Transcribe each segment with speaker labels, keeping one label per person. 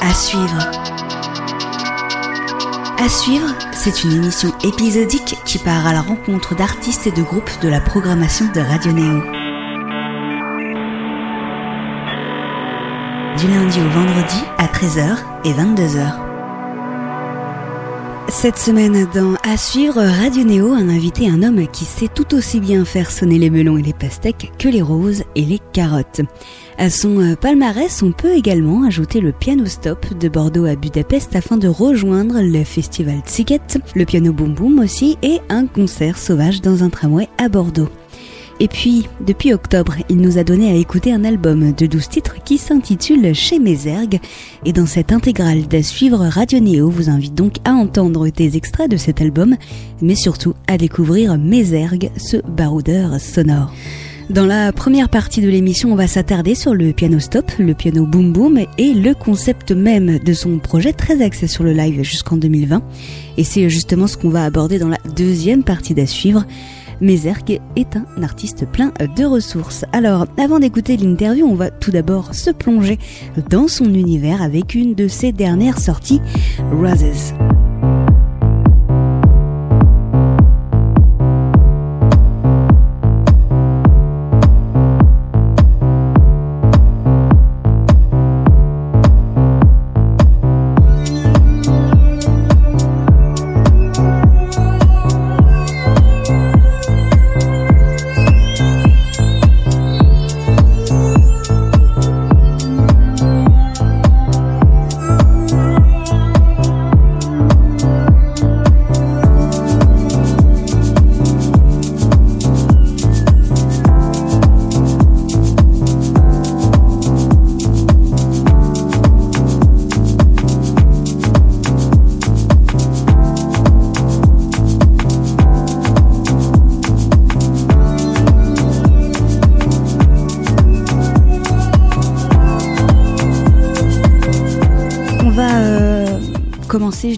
Speaker 1: À suivre. Suivre, c'est une émission épisodique qui part à la rencontre d'artistes et de groupes de la programmation de Radio Néo. Du lundi au vendredi à 13h et 22h. Cette semaine dans À suivre Radio Néo, un invité, un homme qui sait tout aussi bien faire sonner les melons et les pastèques que les roses et les carottes. À son euh, palmarès, on peut également ajouter le piano stop de Bordeaux à Budapest afin de rejoindre le festival Tsiget, le piano boom boom aussi et un concert sauvage dans un tramway à Bordeaux. Et puis, depuis octobre, il nous a donné à écouter un album de 12 titres qui s'intitule Chez Mézergue. Et dans cette intégrale d'à suivre, Radio Néo vous invite donc à entendre des extraits de cet album, mais surtout à découvrir Mézergue, ce baroudeur sonore. Dans la première partie de l'émission, on va s'attarder sur le piano stop, le piano boom boom et le concept même de son projet très axé sur le live jusqu'en 2020. Et c'est justement ce qu'on va aborder dans la deuxième partie d'à suivre. Mézergue est un artiste plein de ressources. Alors, avant d'écouter l'interview, on va tout d'abord se plonger dans son univers avec une de ses dernières sorties, Roses.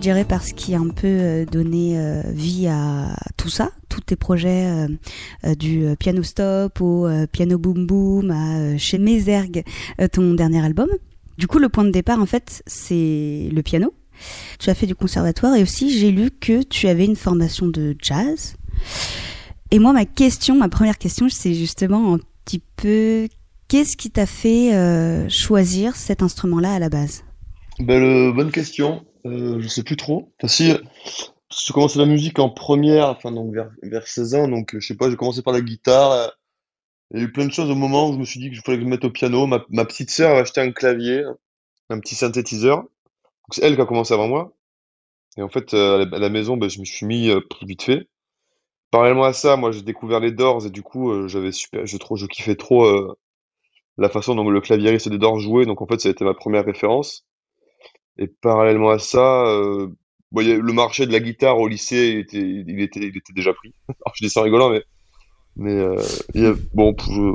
Speaker 1: Dirais, par ce qui a un peu euh, donné euh, vie à tout ça, tous tes projets euh, du piano stop au piano boom boom à chez Mézergue, euh, ton dernier album. Du coup, le point de départ, en fait, c'est le piano. Tu as fait du conservatoire et aussi j'ai lu que tu avais une formation de jazz. Et moi, ma question, ma première question, c'est justement un petit peu qu'est-ce qui t'a fait choisir cet instrument-là à la base?
Speaker 2: Ben, bonne question. Euh, je sais plus trop. Enfin, si, j'ai commencé la musique en première, enfin, donc vers, vers 16 ans, donc euh, je sais pas, j'ai commencé par la guitare. euh, Il y a eu plein de choses au moment où je me suis dit qu'il fallait que je me mette au piano. Ma, petite sœur a acheté un clavier, un petit synthétiseur. C'est elle qui a commencé avant moi. Et en fait, euh, à la, maison, ben, je me suis mis euh, vite fait. Parallèlement à ça, moi, j'ai découvert les Doors et du coup, euh, j'avais super, je, je kiffais trop euh, la façon dont le claviériste des Doors jouait. Donc, en fait, ça a été ma première référence. Et parallèlement à ça, euh, bon, il y a- le marché de la guitare au lycée, il était, il était, il était déjà pris. Alors, je dis ça en rigolant, mais, mais euh, il y a- bon, pour- je,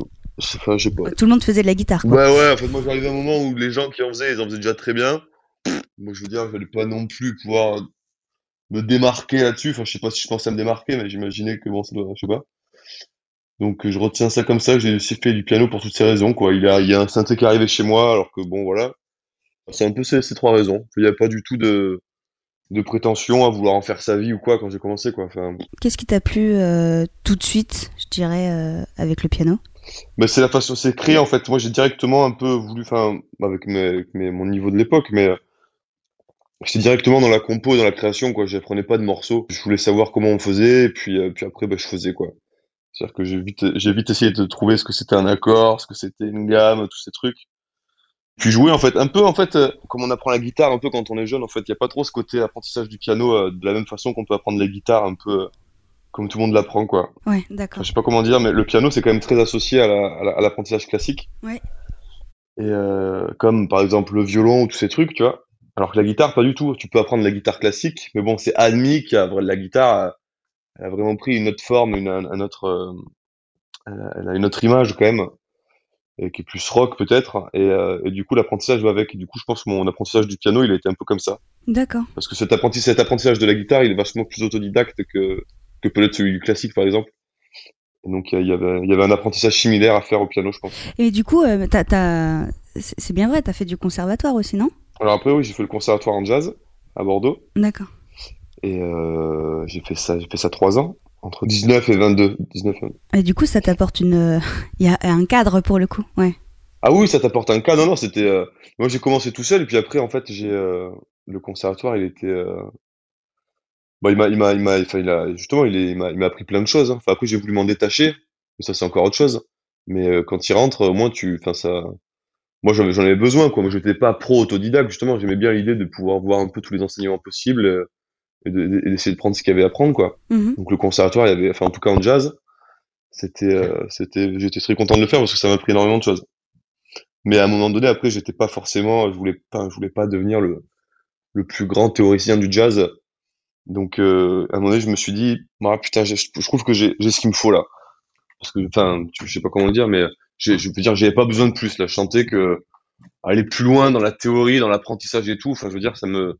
Speaker 2: enfin, je sais pas.
Speaker 1: Tout le monde faisait de la guitare, quoi.
Speaker 2: Ouais, ouais, en fait, moi, j'arrivais à un moment où les gens qui en faisaient, ils en faisaient déjà très bien. Moi, je veux dire, je n'allais pas non plus pouvoir me démarquer là-dessus. Enfin, je sais pas si je pensais à me démarquer, mais j'imaginais que bon, ça doit, je sais pas. Donc, euh, je retiens ça comme ça. J'ai aussi fait du piano pour toutes ces raisons, quoi. Il y a, il y a un synthé qui est arrivé chez moi, alors que bon, voilà. C'est un peu ces, ces trois raisons. Il n'y a pas du tout de, de prétention à vouloir en faire sa vie ou quoi quand j'ai commencé, quoi. Enfin,
Speaker 1: Qu'est-ce qui t'a plu euh, tout de suite, je dirais, euh, avec le piano?
Speaker 2: Bah, c'est la façon, c'est créé, en fait. Moi, j'ai directement un peu voulu, enfin, avec mes, avec mes- mon niveau de l'époque, mais euh, j'étais directement dans la compo, dans la création, quoi. J'apprenais pas de morceaux. Je voulais savoir comment on faisait, et puis, euh, puis après, bah, je faisais, quoi. C'est-à-dire que j'ai vite, j'ai vite essayé de trouver ce que c'était un accord, ce que c'était une gamme, tous ces trucs. Puis jouer, en fait, un peu, en fait, euh, comme on apprend la guitare, un peu quand on est jeune, en fait, il n'y a pas trop ce côté apprentissage du piano euh, de la même façon qu'on peut apprendre la guitare, un peu euh, comme tout le monde l'apprend, quoi.
Speaker 1: Ouais,
Speaker 2: Enfin,
Speaker 1: d'accord.
Speaker 2: je sais pas comment dire, mais le piano, c'est quand même très associé à la- à la- l'apprentissage classique.
Speaker 1: Ouais.
Speaker 2: Et euh, comme par exemple le violon ou tous ces trucs, tu vois. Alors que la guitare, pas du tout. Tu peux apprendre la guitare classique, mais bon, c'est admis y a la guitare, elle a vraiment pris une autre forme, une, un, autre, elle a une autre image quand même, et qui est plus rock peut-être. Et, euh, et du coup, l'apprentissage va avec. Et du coup, je pense que mon apprentissage du piano, il a été un peu comme ça.
Speaker 1: D'accord.
Speaker 2: Parce que cet apprentissage, cet apprentissage de la guitare, il est vachement plus autodidacte que, que peut l'être celui du classique, par exemple. donc il y avait, y avait un apprentissage similaire à faire au piano, je pense.
Speaker 1: Et du coup, euh, c'est bien vrai, tu as fait du conservatoire aussi, non?
Speaker 2: Alors après, oui, j'ai fait le conservatoire en jazz à Bordeaux.
Speaker 1: D'accord.
Speaker 2: Et euh, j'ai fait ça, j'ai fait ça trois ans, entre 19 et 22. 19
Speaker 1: et... du coup, ça t'apporte une, il y a un cadre pour le coup, ouais.
Speaker 2: Ah oui, ça t'apporte un cadre. Non, non, c'était. Euh, moi, j'ai commencé tout seul, et puis après, en fait, j'ai le conservatoire, il était bah, il m'a, il m'a, il m'a, enfin, il a, justement, il, m'a, il appris plein de choses. Hein. Enfin, après, j'ai voulu m'en détacher, mais ça, c'est encore autre chose. Mais euh, quand il rentre, au moins, tu, enfin, ça, moi, j'en, avais besoin, quoi. Moi, j'étais pas pro autodidacte, justement. J'aimais bien l'idée de pouvoir voir un peu tous les enseignements possibles euh, et, de, d'essayer de prendre ce qu'il y avait à prendre, quoi.
Speaker 1: Mmh
Speaker 2: Donc, le conservatoire, il y avait, enfin, en tout cas en jazz, c'était, euh, c'était, j'étais très content de le faire parce que ça m'a appris énormément de choses. Mais à un moment donné, après, j'étais pas forcément, je voulais pas, je voulais pas devenir le, le plus grand théoricien du jazz donc, euh, à un moment donné, je me suis dit, ah, putain, je, trouve que j'ai ce qu'il me faut là. Parce que, enfin, je sais pas comment le dire, mais je veux dire, j'avais pas besoin de plus là. Je sentais que aller plus loin dans la théorie, dans l'apprentissage et tout. Enfin, je veux dire, ça me,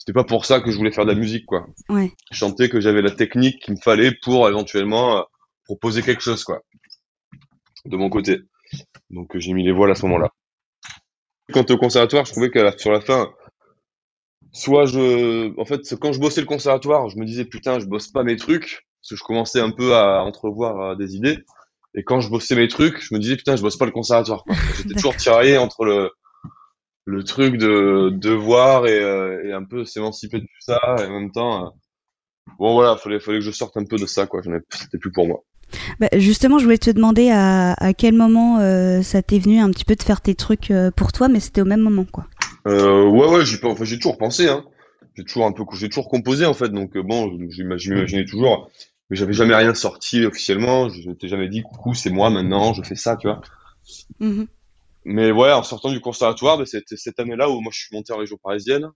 Speaker 2: c'était pas pour ça que je voulais faire de la musique, quoi.
Speaker 1: Ouais.
Speaker 2: Je sentais que j'avais la technique qu'il me fallait pour éventuellement euh, proposer quelque chose, quoi, de mon côté. Donc, j'ai mis les voiles à ce moment-là. Quant au conservatoire, je trouvais que sur la fin, soit je, en fait, quand je bossais le conservatoire, je me disais putain, je bosse pas mes trucs, parce que je commençais un peu à entrevoir euh, des idées. Et quand je bossais mes trucs, je me disais putain, je bosse pas le conservatoire. J'étais toujours tiraillé entre le le truc de devoir et, euh, et un peu s'émanciper de tout ça, et en même temps, euh, bon voilà, fallait fallait que je sorte un peu de ça, quoi. C'était plus pour moi.
Speaker 1: Bah, justement, je voulais te demander à, à quel moment ça t'est venu un petit peu de faire tes trucs pour toi, mais c'était au même moment, quoi.
Speaker 2: Euh, ouais, ouais, j'ai enfin, j'ai toujours pensé, hein. J'ai toujours un peu, j'ai toujours composé en fait, donc euh, bon, j'imaginais toujours, mais j'avais jamais rien sorti officiellement. Je m'étais jamais dit, coucou, c'est moi maintenant, je fais ça, tu vois.
Speaker 1: Mmh
Speaker 2: mais ouais, en sortant du conservatoire, bah, c'était cette année-là où moi je suis monté en région parisienne.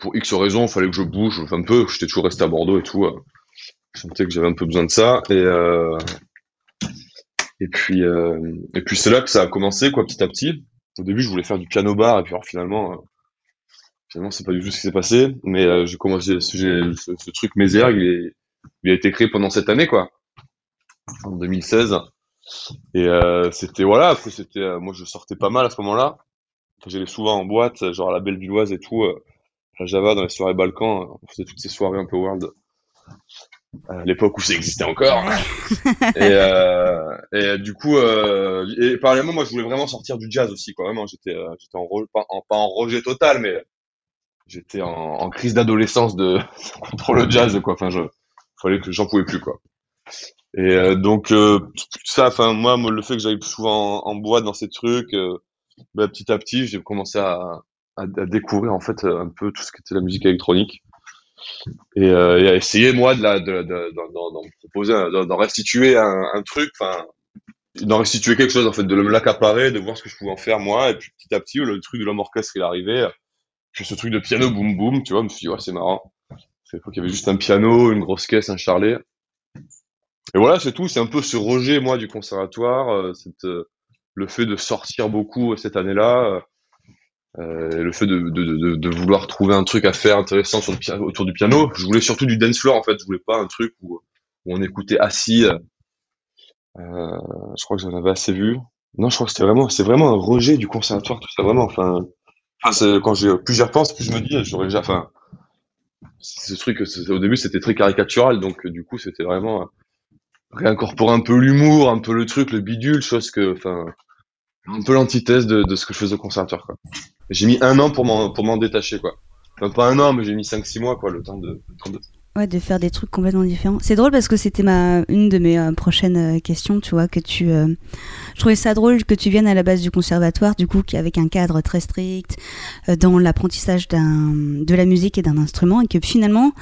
Speaker 2: Pour X raisons, il fallait que je bouge un peu. J'étais toujours resté à Bordeaux et tout. Euh. Je sentais que j'avais un peu besoin de ça. Et, euh... puis, euh... puis c'est là que ça a commencé, quoi, petit à petit. Au début, je voulais faire du piano bar, et puis finalement, finalement, c'est pas du tout ce qui s'est passé. Mais j'ai commencé, ce, truc Mézère, il, il a été créé pendant cette année, quoi, en 2016. Et euh, c'était voilà, après c'était, euh, moi je sortais pas mal à ce moment-là. J'allais souvent en boîte, genre à la Bellevilloise et tout, à Java dans les soirées Balkans. On faisait toutes ces soirées un peu world à l'époque où ça existait encore. et, euh, et du coup, euh, et parallèlement, moi, je voulais vraiment sortir du jazz aussi, quoi. Vraiment, j'étais, euh, j'étais en, pas, en, pas en rejet total, mais j'étais en, en, crise d'adolescence de contre le jazz, quoi. Enfin, je, fallait que j'en pouvais plus, quoi. Et euh, donc euh, ça, enfin moi, le fait que j'aille souvent en, boîte dans ces trucs, euh, bah, petit à petit, j'ai commencé à, à, à, découvrir en fait un peu tout ce qui était la musique électronique. Et, euh, et à essayer moi de la de, de, d'en proposer d'en restituer un, un truc enfin d'en restituer quelque chose en fait de l'accaparer de voir ce que je pouvais en faire moi. Et puis petit à petit le truc de l'homme orchestre il arrivé puis ce truc de piano boum boum tu vois je me suis dit ouais c'est marrant. C'est qu'il y avait juste un piano une grosse caisse un charlet et voilà c'est tout c'est un peu ce rejet moi du conservatoire euh, cette, euh, le fait de sortir beaucoup cette année là euh, le fait de, vouloir trouver un truc à faire intéressant autour du piano. Je voulais surtout du dance floor en fait. Je voulais pas un truc où, on écoutait assis. Euh, je crois que j'en avais assez vu. Non, je crois que c'était vraiment, c'est vraiment un rejet du conservatoire tout ça vraiment. Enfin, enfin quand j'ai plus j'y repense, plus je me dis, j'aurais déjà, enfin, ce truc, au début c'était très caricatural, donc du coup c'était vraiment réincorporer un peu l'humour, un peu le truc, le bidule, chose que, enfin, un peu l'antithèse de, ce que je faisais au conservatoire quoi. J'ai mis un an pour m'en, pour m'en détacher, quoi. Enfin, pas un an, mais j'ai mis 5-6 mois, quoi, le temps de, de,
Speaker 1: Ouais, de faire des trucs complètement différents. C'est drôle parce que c'était ma une de mes euh, prochaines euh, questions, tu vois, que tu. Euh, je trouvais ça drôle que tu viennes à la base du conservatoire, du coup, avec un cadre très strict dans l'apprentissage d'un de la musique et d'un instrument, et que finalement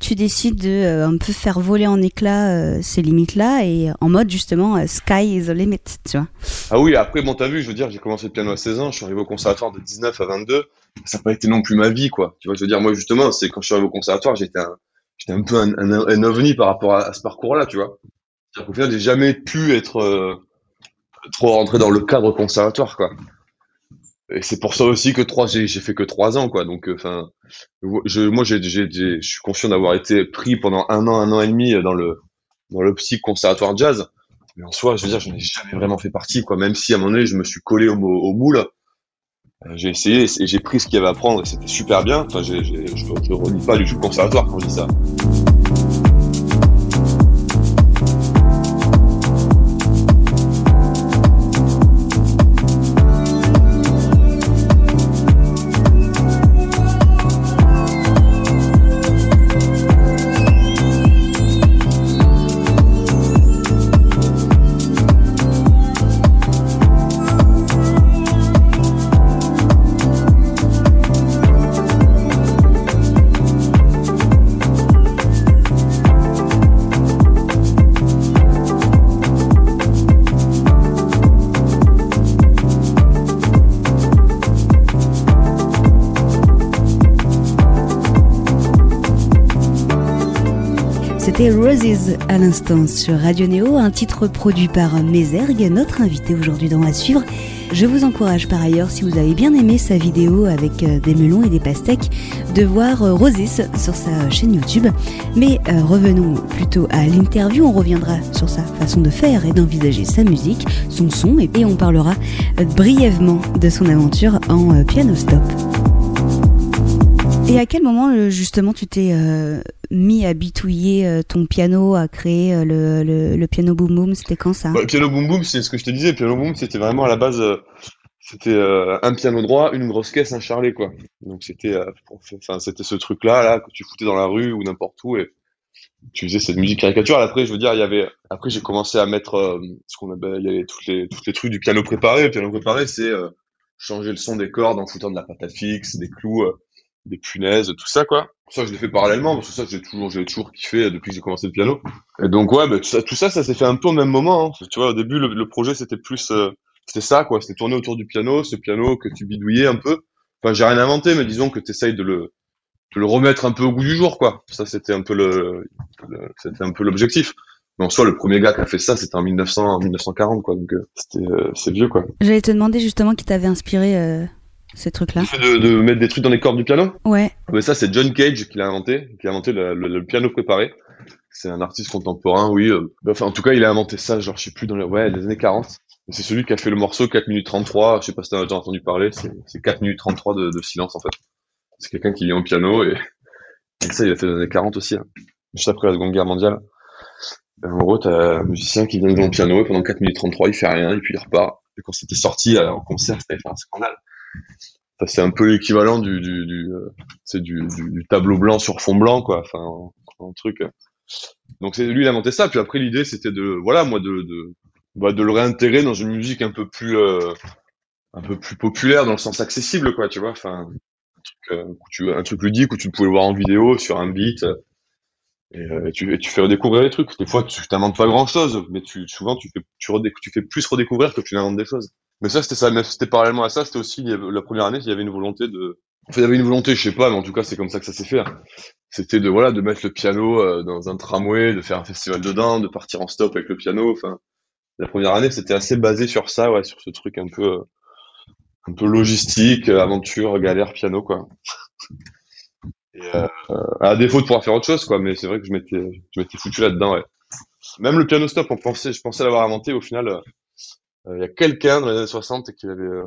Speaker 1: tu décides de un peu faire voler en éclats ces limites-là et en mode justement sky is the limit, tu vois.
Speaker 2: Ah oui, après bon, t'as vu, je veux dire, j'ai commencé le piano à 16 ans, je suis arrivé au conservatoire de 19 à 22, ça n'a pas été non plus ma vie, quoi. Tu vois, je veux dire, moi justement, c'est quand je suis arrivé au conservatoire, j'étais un j'étais un peu un, un, ovni par rapport à, ce parcours-là, tu vois. Final, j'ai jamais pu être euh, trop rentré dans le cadre conservatoire, quoi. Et c'est pour ça aussi que trois, j'ai fait que trois ans, quoi. Donc, euh, enfin, je, moi, j'ai, je suis conscient d'avoir été pris pendant un an, un an et demi dans le dans l'optique conservatoire jazz. Mais en soi, je veux dire, je n'ai jamais vraiment fait partie, quoi. Même si à un moment donné, je me suis collé au, moule, j'ai essayé et j'ai pris ce qu'il y avait à prendre et c'était super bien. Enfin, je ne renie pas du tout le conservatoire quand je dis ça.
Speaker 1: À l'instant sur Radio Néo, un titre produit par Mézergue, notre invité aujourd'hui dans la suivre. Je vous encourage par ailleurs, si vous avez bien aimé sa vidéo avec euh, des melons et des pastèques, de voir euh, Roses sur sa chaîne YouTube. Mais euh, revenons plutôt à l'interview, on reviendra sur sa façon de faire et d'envisager sa musique, son son, et on parlera brièvement de son aventure en piano stop. Et à quel moment justement tu t'es mis à bitouiller euh, ton piano, à créer euh, le, le, piano boom boom C'était quand ça?
Speaker 2: Bah, piano boom boom, c'est ce que je te disais. Piano boom, c'était vraiment à la base, euh, c'était un piano droit, une grosse caisse, un charlet, quoi. Donc c'était, enfin c'était ce truc-là, là, que tu foutais dans la rue ou n'importe où et tu faisais cette musique caricaturale. Après, je veux dire, il y avait, après j'ai commencé à mettre ce qu'on appelle, il y avait toutes les, toutes les trucs du piano préparé. Le piano préparé, c'est changer le son des cordes en foutant de la patate fixe, des clous, des punaises, tout ça, quoi ça je l'ai fait parallèlement parce que ça j'ai toujours j'ai toujours kiffé depuis que j'ai commencé le piano et donc ouais bah, tout ça tout ça ça s'est fait un peu au même moment hein. tu vois au début le, projet c'était plus euh, c'était ça quoi c'était tourné autour du piano ce piano que tu bidouillais un peu enfin j'ai rien inventé mais disons que tu essayes de le de le remettre un peu au goût du jour quoi ça c'était un peu le, c'était un peu l'objectif mais en soi, le premier gars qui a fait ça, c'était en 1900, 1940, quoi. Donc, euh, c'était, euh, c'est vieux, quoi.
Speaker 1: J'allais te demander justement qui t'avait inspiré ces trucs-là
Speaker 2: de, de, mettre des trucs dans les cordes du piano?
Speaker 1: Ouais.
Speaker 2: Mais ça, c'est John Cage qui l'a inventé, qui a inventé le, piano préparé. C'est un artiste contemporain, oui. Euh, enfin, en tout cas, il a inventé ça, genre, je sais plus, dans les, ouais, les années 40. C'est celui qui a fait le morceau 4 minutes 33. Je sais pas si t'as déjà entendu parler. C'est 4 minutes 33 de, de silence, en fait. C'est quelqu'un qui vient au piano et, ça, il a fait dans les années 40 aussi. Hein. Juste après la Seconde Guerre mondiale. Ben, en gros, t'as un musicien qui vient devant le piano et pendant 4 minutes 33, il fait rien et puis il repart. Et quand c'était sorti euh, en concert, c'était un scandale c'est un peu l'équivalent du du du, euh, du, tableau blanc sur fond blanc quoi. Enfin un, truc. Donc c'est lui il a inventé ça. Puis après l'idée c'était de voilà moi de bah, de le réintégrer dans une musique un peu plus euh, un peu plus populaire dans le sens accessible quoi tu vois. Enfin un truc, euh, ludique où tu pouvais le voir en vidéo sur un beat. Et, tu, fais redécouvrir les trucs. Des fois tu t'inventes pas grand chose mais souvent tu fais tu, fais plus redécouvrir que tu inventes des choses mais ça, c'était ça. Mais c'était parallèlement à ça. C'était aussi la première année, il y avait une volonté de. Enfin, il y avait une volonté, je sais pas, mais en tout cas, c'est comme ça que ça s'est fait. Hein. C'était de voilà, de mettre le piano euh, dans un tramway, de faire un festival dedans, de partir en stop avec le piano. Enfin, la première année, c'était assez basé sur ça, ouais, sur ce truc un peu, euh, un peu logistique, aventure, galère, piano, quoi. Euh, à défaut de pouvoir faire autre chose, quoi. Mais c'est vrai que je m'étais, je m'étais foutu là-dedans, ouais. Même le piano stop, on pensait, je pensais l'avoir inventé. Au final, il euh, y a quelqu'un dans les années 60 qui avait, euh,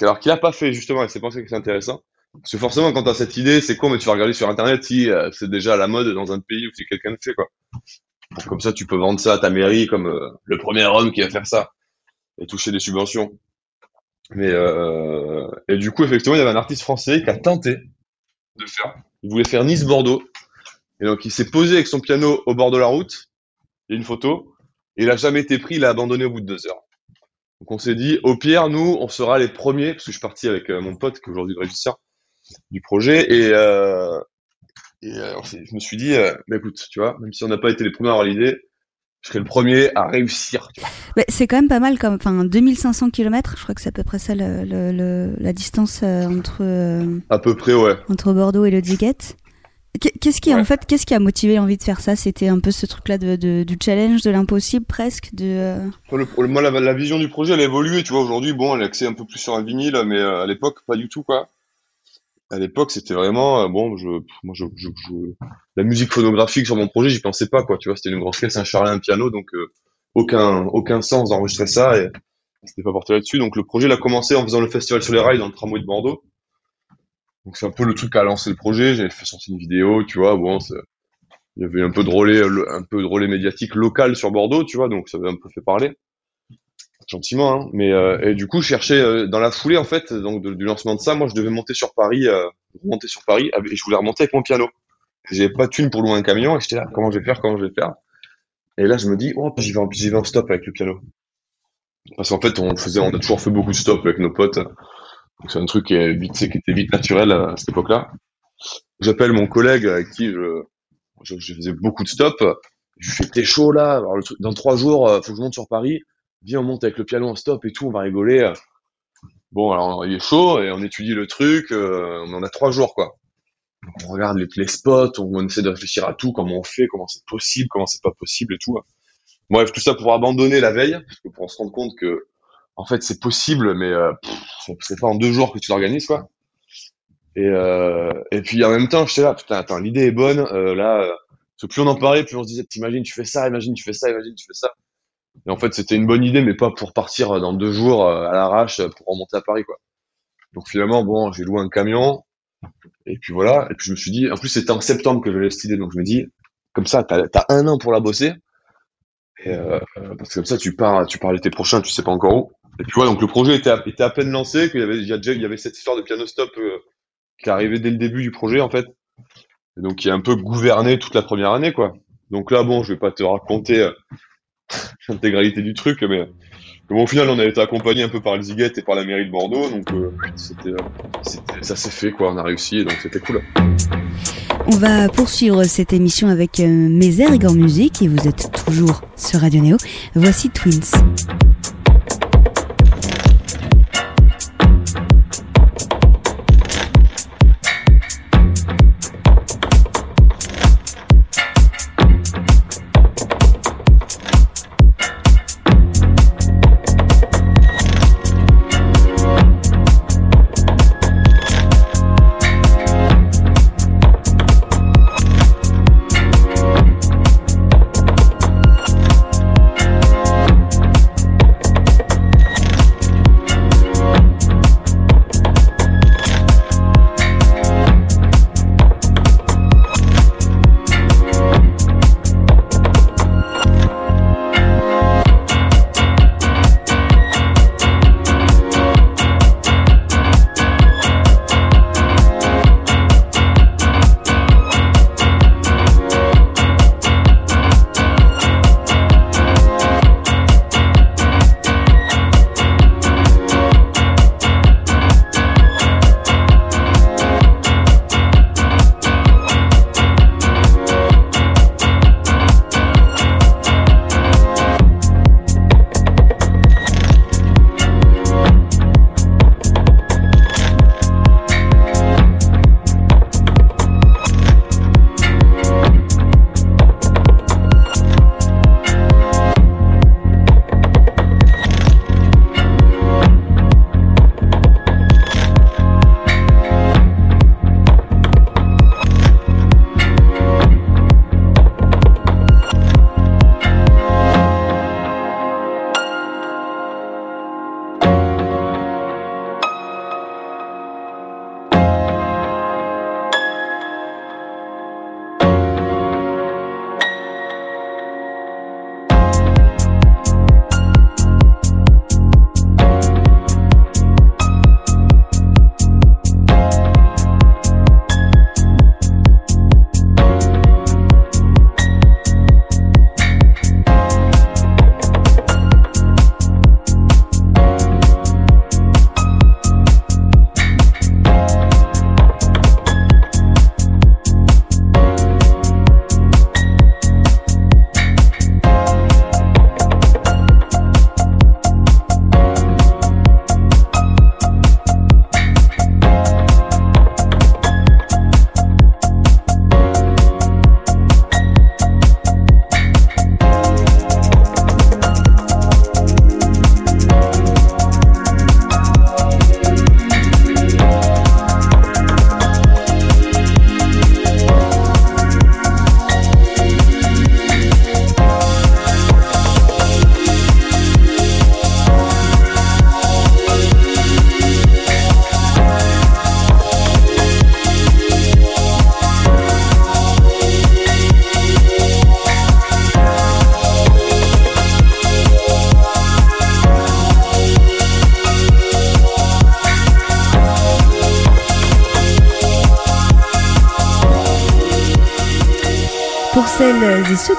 Speaker 2: alors qu'il a pas fait justement, et c'est pensé que c'est intéressant. Parce que forcément, quand tu as cette idée, c'est con, mais tu vas regarder sur Internet si euh, c'est déjà à la mode dans un pays où si quelqu'un le fait, quoi. comme ça, tu peux vendre ça à ta mairie comme le premier homme qui va faire ça et toucher des subventions. Mais euh, et du coup, effectivement, il y avait un artiste français qui a tenté de faire. Il voulait faire Nice-Bordeaux. Et donc, il s'est posé avec son piano au bord de la route. Il y a une photo. Et il a jamais été pris. Il a abandonné au bout de deux heures. Donc on s'est dit, au pire, nous, on sera les premiers, parce que je suis parti avec euh, mon pote, qui est aujourd'hui le régisseur du projet, et, euh, et euh, je me suis dit, bah, écoute, tu vois, même si on n'a pas été les premiers à avoir l'idée, je serai le premier à réussir.
Speaker 1: c'est quand même pas mal, comme, enfin, 2500 km, je crois que c'est à peu près ça le, la distance entre.
Speaker 2: à peu près, ouais.
Speaker 1: Entre Bordeaux et le Diguette. Qu'est-ce qui, en fait, qu'est-ce qui a motivé l'envie de faire ça? C'était un peu ce truc-là de, du challenge, de l'impossible presque. De.
Speaker 2: Euh, moi, la, vision du projet, elle a évolué. Tu vois, aujourd'hui, bon, elle est axée un peu plus sur un vinyle, mais euh, à l'époque, pas du tout, quoi. À l'époque, c'était vraiment euh, bon. Je, moi, je, la musique phonographique sur mon projet, j'y pensais pas, quoi. Tu vois, c'était une grosse caisse, un charlet, un piano, donc aucun, aucun sens d'enregistrer ça et c'était pas porté là-dessus. Donc le projet il a commencé en faisant le festival sur les rails dans le tramway de Bordeaux. Donc c'est un peu le truc qui a lancé le projet. J'avais fait sortir une vidéo, tu vois. Bon, il y avait un peu de relais, un peu de relais médiatique local sur Bordeaux, tu vois. Donc ça avait un peu fait parler gentiment. Hein. Mais euh, et du coup, je cherchais euh, dans la foulée en fait, donc du lancement de ça, moi je devais monter sur Paris, euh, remonter sur Paris, et je voulais remonter avec mon piano. J'avais pas de thune pour louer un camion, et j'étais là, comment je vais faire, comment je vais faire? Et là, je me dis, oh, j'y vais, j'y vais en stop avec le piano. Parce qu'en fait, on faisait, on a toujours fait beaucoup de stop avec nos potes. C'est un truc qui, est vite, qui était vite naturel à cette époque-là. J'appelle mon collègue avec qui je, je, faisais beaucoup de stop. Je lui fais, t'es chaud là, Alors, le truc, dans trois jours, faut que je monte sur Paris viens, on monte avec le piano en stop et tout, on va rigoler. Bon, alors il est chaud et on étudie le truc, euh, on en a trois jours quoi. on regarde les, spots, on, essaie de réfléchir à tout, comment on fait, comment c'est possible, comment c'est pas possible et tout. Bref, tout ça pour abandonner la veille, parce que pour se rendre compte que en fait c'est possible, mais euh, c'est pas en deux jours que tu t'organises quoi. Et, euh, et puis en même temps, j'étais là, putain, attends, l'idée est bonne, euh, là, plus on en parlait, plus on se disait, t'imagines, tu fais ça, imagine, tu fais ça, imagine, tu fais ça. Et en fait, c'était une bonne idée, mais pas pour partir dans deux jours euh, à l'arrache pour remonter à Paris, quoi. Donc finalement, bon, j'ai loué un camion, et puis voilà. Et puis je me suis dit, en plus c'était en septembre que j'avais cette idée, donc je me dis, comme ça, t'as as un an pour la bosser, et euh, parce que comme ça, tu pars, tu pars l'été prochain, tu sais pas encore où. Et puis voilà, donc le projet était à, peine lancé, qu'il y avait, déjà, cette histoire de piano stop euh, qui arrivait dès le début du projet en fait, et donc qui a un peu gouverné toute la première année, quoi. Donc là, bon, je vais pas te raconter l'intégralité du truc, mais, bon, au final, on a été accompagné un peu par le Ziguette et par la mairie de Bordeaux, donc euh, ça s'est fait, quoi, on a réussi, donc c'était cool.
Speaker 1: On va poursuivre cette émission avec euh, mes airs en musique et vous êtes toujours sur Radio Néo. Voici Twins.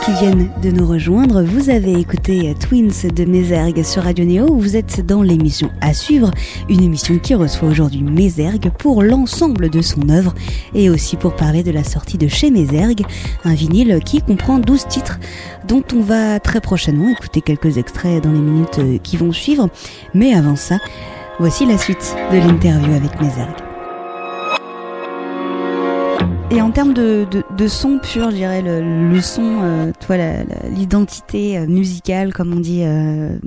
Speaker 1: Qui viennent de nous rejoindre, vous avez écouté Twins de Mézergue sur Radio Néo. Vous êtes dans l'émission à suivre, une émission qui reçoit aujourd'hui Mézergue pour l'ensemble de son œuvre et aussi pour parler de la sortie de chez Mézergue, un vinyle qui comprend 12 titres dont on va très prochainement écouter quelques extraits dans les minutes qui vont suivre. Mais avant ça, voici la suite de l'interview avec Mézergue. Et en termes de, de, son pur, je dirais, le, son, euh, toi, l'identité euh, musicale, comme on dit, euh,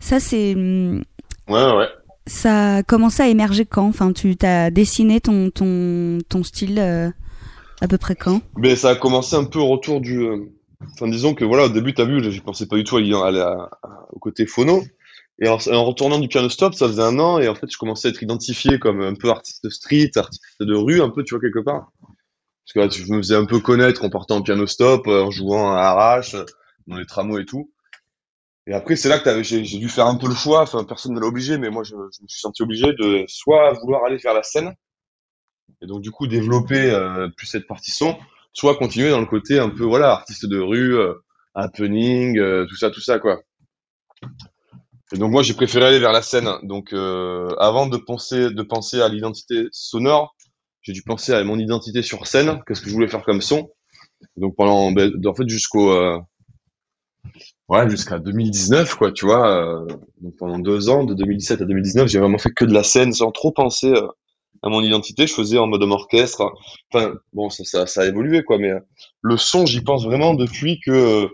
Speaker 1: ça c'est.
Speaker 2: Mm, ouais, ouais.
Speaker 1: Ça a commencé à émerger quand? Enfin, tu t'as dessiné ton, ton, ton style euh, à peu près quand?
Speaker 2: Mais ça a commencé un peu au retour du. Enfin, disons que voilà, au début, t'as vu, je pensais pas du tout à aller au côté phono. Et en, retournant du piano stop, ça faisait un an, et en fait, je commençais à être identifié comme un peu artiste street, artiste de rue, un peu, tu vois, quelque part. Parce que je me faisais un peu connaître en partant en piano stop, en jouant à arrache, dans les tramways et tout. Et après, c'est là que j'ai dû faire un peu le choix, enfin, personne ne l'a obligé, mais moi, je, me suis senti obligé de soit vouloir aller faire la scène, et donc, du coup, développer euh, plus cette partie son, soit continuer dans le côté un peu, voilà, artiste de rue, euh, happening, euh, tout ça, tout ça, quoi. Et donc moi j'ai préféré aller vers la scène. Donc euh, avant de penser de penser à l'identité sonore, j'ai dû penser à mon identité sur scène, qu'est-ce que je voulais faire comme son. Donc pendant ben, en fait jusqu'au euh, ouais jusqu'à 2019 quoi, tu vois. Euh, donc pendant deux ans, de 2017 à 2019, j'ai vraiment fait que de la scène sans trop penser euh, à mon identité. Je faisais en mode orchestre. Enfin bon ça ça, ça a évolué quoi, mais le son j'y pense vraiment depuis que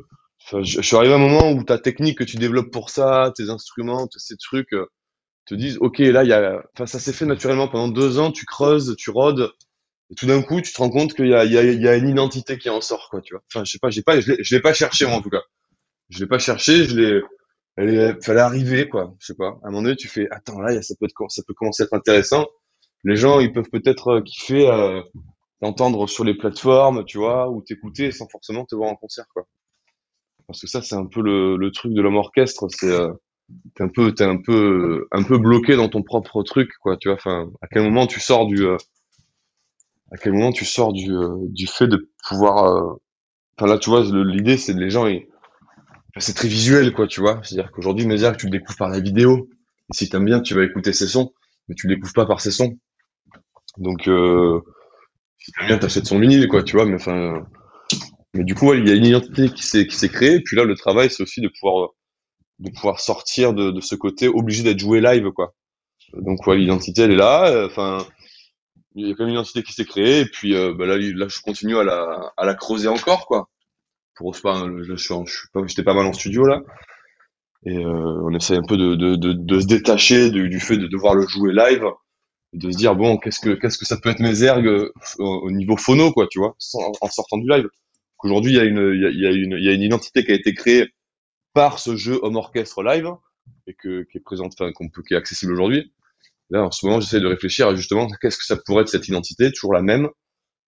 Speaker 2: je, suis arrivé à un moment où ta technique que tu développes pour ça, tes instruments, ces trucs, euh, te disent, ok, là, il y a, enfin, ça s'est fait naturellement pendant deux ans, tu creuses, tu rôdes, et tout d'un coup, tu te rends compte qu'il y a, il y, a, il y a une identité qui en sort, quoi, tu vois. Enfin, je sais pas, j'ai pas, je l'ai pas cherché, moi, en tout cas. Je l'ai pas cherché, je l'ai, il fallait arriver, quoi. Je sais pas. À un moment donné, tu fais, attends, là, ça peut être, ça peut commencer à être intéressant. Les gens, ils peuvent peut-être euh, kiffer, euh, t'entendre sur les plateformes, tu vois, ou t'écouter sans forcément te voir en concert, quoi parce que ça c'est un peu le, truc de l'homme orchestre c'est euh, t'es un peu bloqué dans ton propre truc quoi tu vois enfin à quel moment tu sors du euh, à quel moment tu sors du euh, fait de pouvoir euh, enfin là tu vois l'idée c'est les gens c'est très visuel quoi tu vois c'est à dire qu'aujourd'hui Méziac tu le découvres par la vidéo. Et si t'aimes bien tu vas écouter ses sons mais tu le découvres pas par ses sons. Donc si t'aimes bien t'achètes son vinyle quoi tu vois mais enfin mais du coup, il y a une identité qui s'est créée. Et puis là, le travail, c'est aussi de pouvoir de pouvoir sortir de, de ce côté obligé d'être joué live, quoi. Donc ouais, l'identité, elle est là. Euh, enfin, il y a quand même une identité qui s'est créée. Et puis euh, bah là, là, je continue à la à la creuser encore, quoi. Pour pas, je suis, je suis pas, j'étais pas mal en studio là. Et euh, on essaie un peu de, de, de, se détacher du, du, fait de devoir le jouer live, de se dire bon, qu'est-ce que qu'est-ce que ça peut être mes ergues au, niveau phono, quoi, tu vois, en sortant du live. Aujourd'hui, il y a une, identité qui a été créée par ce jeu homme orchestre live et qui est accessible aujourd'hui. Là, en ce moment, j'essaie de réfléchir à justement qu'est-ce que ça pourrait être cette identité, toujours la même,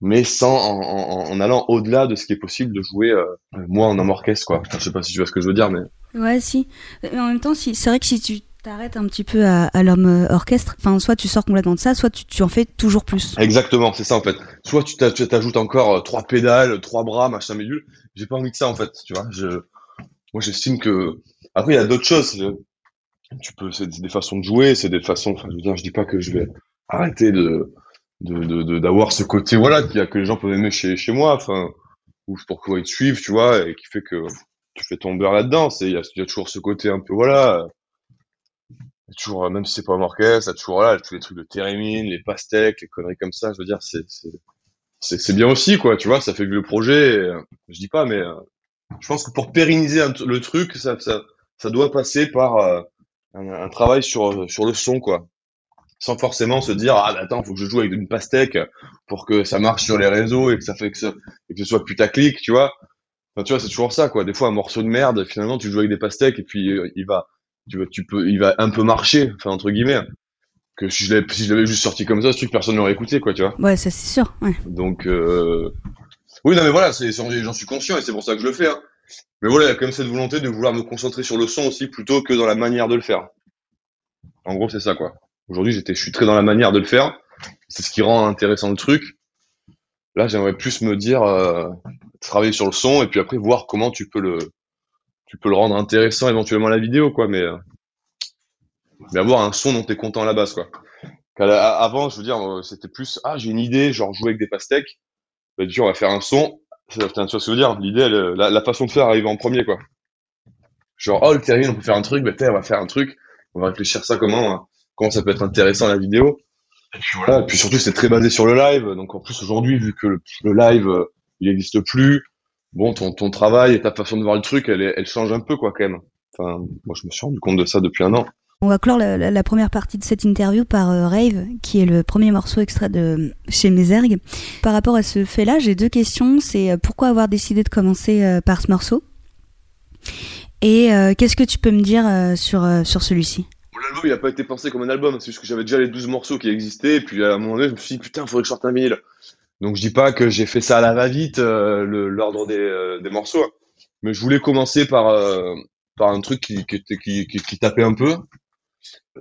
Speaker 2: mais sans en, allant au-delà de ce qui est possible de jouer euh, moi en homme orchestre, quoi. Enfin, je sais pas si tu vois ce que je veux dire, mais.
Speaker 1: Ouais, si. Mais en même temps, c'est vrai que si tu t'arrêtes un petit peu à, à l'homme euh, orchestre. Enfin, soit tu sors complètement de ça, soit tu, en fais toujours plus.
Speaker 2: Exactement, c'est ça en fait. Soit tu t'ajoutes encore euh, trois pédales, trois bras, machin bidule. J'ai pas envie de ça en fait, tu vois. Moi, j'estime que après il y a d'autres choses. Tu peux, c'est des façons de jouer, c'est des façons. Enfin, je veux dire, je dis pas que je vais arrêter de d'avoir ce côté voilà qui a que les gens peuvent aimer chez chez moi. Enfin, ou pour qu'ils te suivent, tu vois, et qui fait que tu fais ton beurre là-dedans. C'est il y y a toujours ce côté un peu voilà toujours, même si c'est pas orchestre, a toujours là, tous les trucs de Térémine, les pastèques, les conneries comme ça, je veux dire, c'est, c'est, c'est bien aussi, quoi, tu vois, ça fait le projet, euh, je dis pas, mais euh, je pense que pour pérenniser le truc, ça, ça, ça doit passer par euh, un, travail sur, sur le son, quoi. Sans forcément se dire, ah, bah, attends, faut que je joue avec une pastèque pour que ça marche sur les réseaux et que ça fait que, ça, et que ce soit putaclic, tu vois. Tu vois, c'est toujours ça, quoi. Des fois, un morceau de merde, finalement, tu joues avec des pastèques et puis il va, tu vois, tu peux, il va un peu marcher, enfin entre guillemets. Que si je l'avais, si je l'avais juste sorti comme ça, ce truc, personne l'aurait écouté, quoi, tu vois.
Speaker 1: Ouais, ça c'est sûr. Ouais.
Speaker 2: Donc, euh... oui, non, mais voilà, c'est, j'en suis conscient et c'est pour ça que je le fais. Hein. Mais voilà, il y a quand même cette volonté de vouloir me concentrer sur le son aussi plutôt que dans la manière de le faire. En gros, c'est ça, quoi. Aujourd'hui, j'étais, je suis très dans la manière de le faire. C'est ce qui rend intéressant le truc. Là, j'aimerais plus me dire, euh, travailler sur le son et puis après voir comment tu peux le, tu peux le rendre intéressant éventuellement la vidéo, quoi. Mais, euh, mais avoir un son dont tu es content à la base, quoi. avant, je veux dire, euh, c'était plus, ah, j'ai une idée, genre jouer avec des pastèques. Bah, tu on va faire un son. Putain, tu vois ce que je veux dire? L'idée, la, la, façon de faire arrive en premier, quoi. Genre, oh, le terrible, on peut faire un truc, bah, on va faire un truc. On va réfléchir ça comment, comment ça peut être intéressant la vidéo. Et puis voilà, et puis surtout c'est très basé sur le live, donc en plus aujourd'hui vu que le, live euh, il n'existe plus, bon ton, ton travail et ta façon de voir le truc elle, elle change un peu quoi quand même. Enfin moi je me suis rendu compte de ça depuis un an.
Speaker 1: On va clore la, première partie de cette interview par euh, Rave, qui est le premier morceau extrait de chez Mézergue. Par rapport à ce fait-là, j'ai deux questions. C'est euh, pourquoi avoir décidé de commencer par ce morceau? Et qu'est-ce que tu peux me dire sur, sur celui-ci?
Speaker 2: L'album, il a pas été pensé comme un album, c'est juste que j'avais déjà les 12 morceaux qui existaient, et puis à un moment donné, je me suis dit, putain, il faudrait que je sorte un vinyle. Donc je dis pas que j'ai fait ça à la va-vite, euh, l'ordre des, euh, des, morceaux, mais je voulais commencer par, euh, par un truc qui, qui, qui, qui, tapait un peu.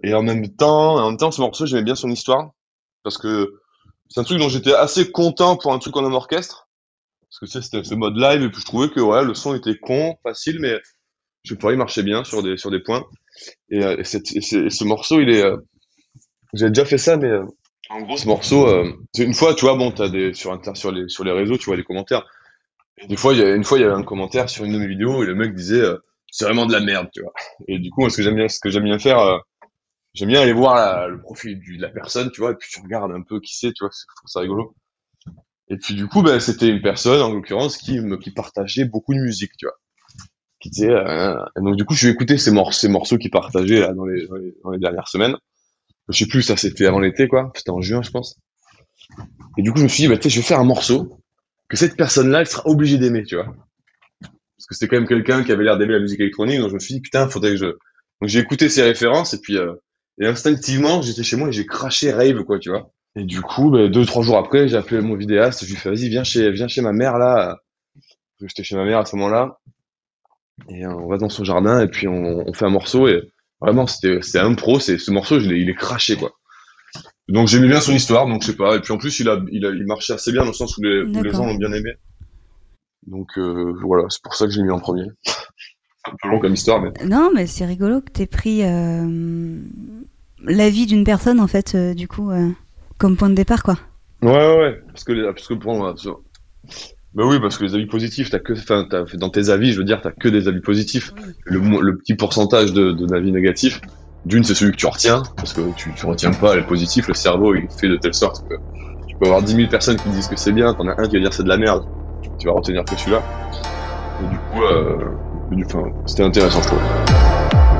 Speaker 2: Et en même temps, en même temps, ce morceau, j'aimais bien son histoire, parce que c'est un truc dont j'étais assez content pour un truc en orchestre, parce que tu sais, c'était ce mode live, et puis je trouvais que ouais, le son était con, facile, mais je pourrais il marchait bien sur des, sur des points. Et, euh, ce morceau, il est. Euh, J'ai déjà fait ça, mais euh, en gros, ce morceau, une fois, tu vois, bon, des, sur, sur, les, sur les réseaux, tu vois les commentaires. des fois, y a, une fois, il y avait un commentaire sur une de mes vidéos et le mec disait c'est vraiment de la merde, tu vois. Et du coup, ce que j'aime bien, ce que j'aime bien faire, j'aime bien aller voir le profil de la personne, tu vois, et puis tu regardes un peu qui c'est, tu vois, je trouve ça rigolo. Et puis du coup, ben, c'était une personne, en l'occurrence, qui, me, qui partageait beaucoup de musique, tu vois. Euh, et donc du coup, je vais écouter ces, morceaux, ces morceaux qui partageaient là, dans, les, dans, les, dernières semaines. Je sais plus, ça c'était avant l'été, quoi. C'était en juin, je pense. Et du coup, je me suis dit, bah, je vais faire un morceau que cette personne-là, elle sera obligée d'aimer, tu vois. Parce que c'était quand même quelqu'un qui avait l'air d'aimer la musique électronique, donc je me suis dit, putain, faudrait que je... Donc j'ai écouté ses références, et puis, euh, et instinctivement, j'étais chez moi et j'ai craché Rave, quoi, tu vois. Et du coup, bah, deux, trois jours après, j'ai appelé mon vidéaste, je lui ai fait, vas-y, viens chez, viens chez ma mère, là. J'étais chez ma mère à ce moment-là. Et on va dans son jardin et puis on fait un morceau et vraiment c'était c'est un pro, c'est ce morceau je il est craché quoi. Donc j'aimais bien son histoire, donc je sais pas. Et puis en plus il a il, a, il marchait assez bien dans le sens où les, où les gens l'ont bien aimé. Donc euh, voilà, c'est pour ça que j'ai mis en premier. un peu long comme histoire, mais.
Speaker 1: Non, mais c'est rigolo que t'aies pris euh, la vie d'une personne en fait, euh, du coup, euh, comme point de départ quoi.
Speaker 2: Ouais, ouais, ouais. Parce que, parce que pour moi, bah oui, parce que les avis positifs, t'as que, enfin, dans tes avis, je veux dire, t'as que des avis positifs. Le, le petit pourcentage de, d'avis négatifs, d'une, c'est celui que tu retiens, parce que tu, tu retiens pas les positifs, le cerveau, il fait de telle sorte que tu peux avoir 10 000 personnes qui disent que c'est bien, t'en as un qui va dire c'est de la merde, tu vas retenir que celui-là. Et du coup, euh, enfin, c'était intéressant, je trouve.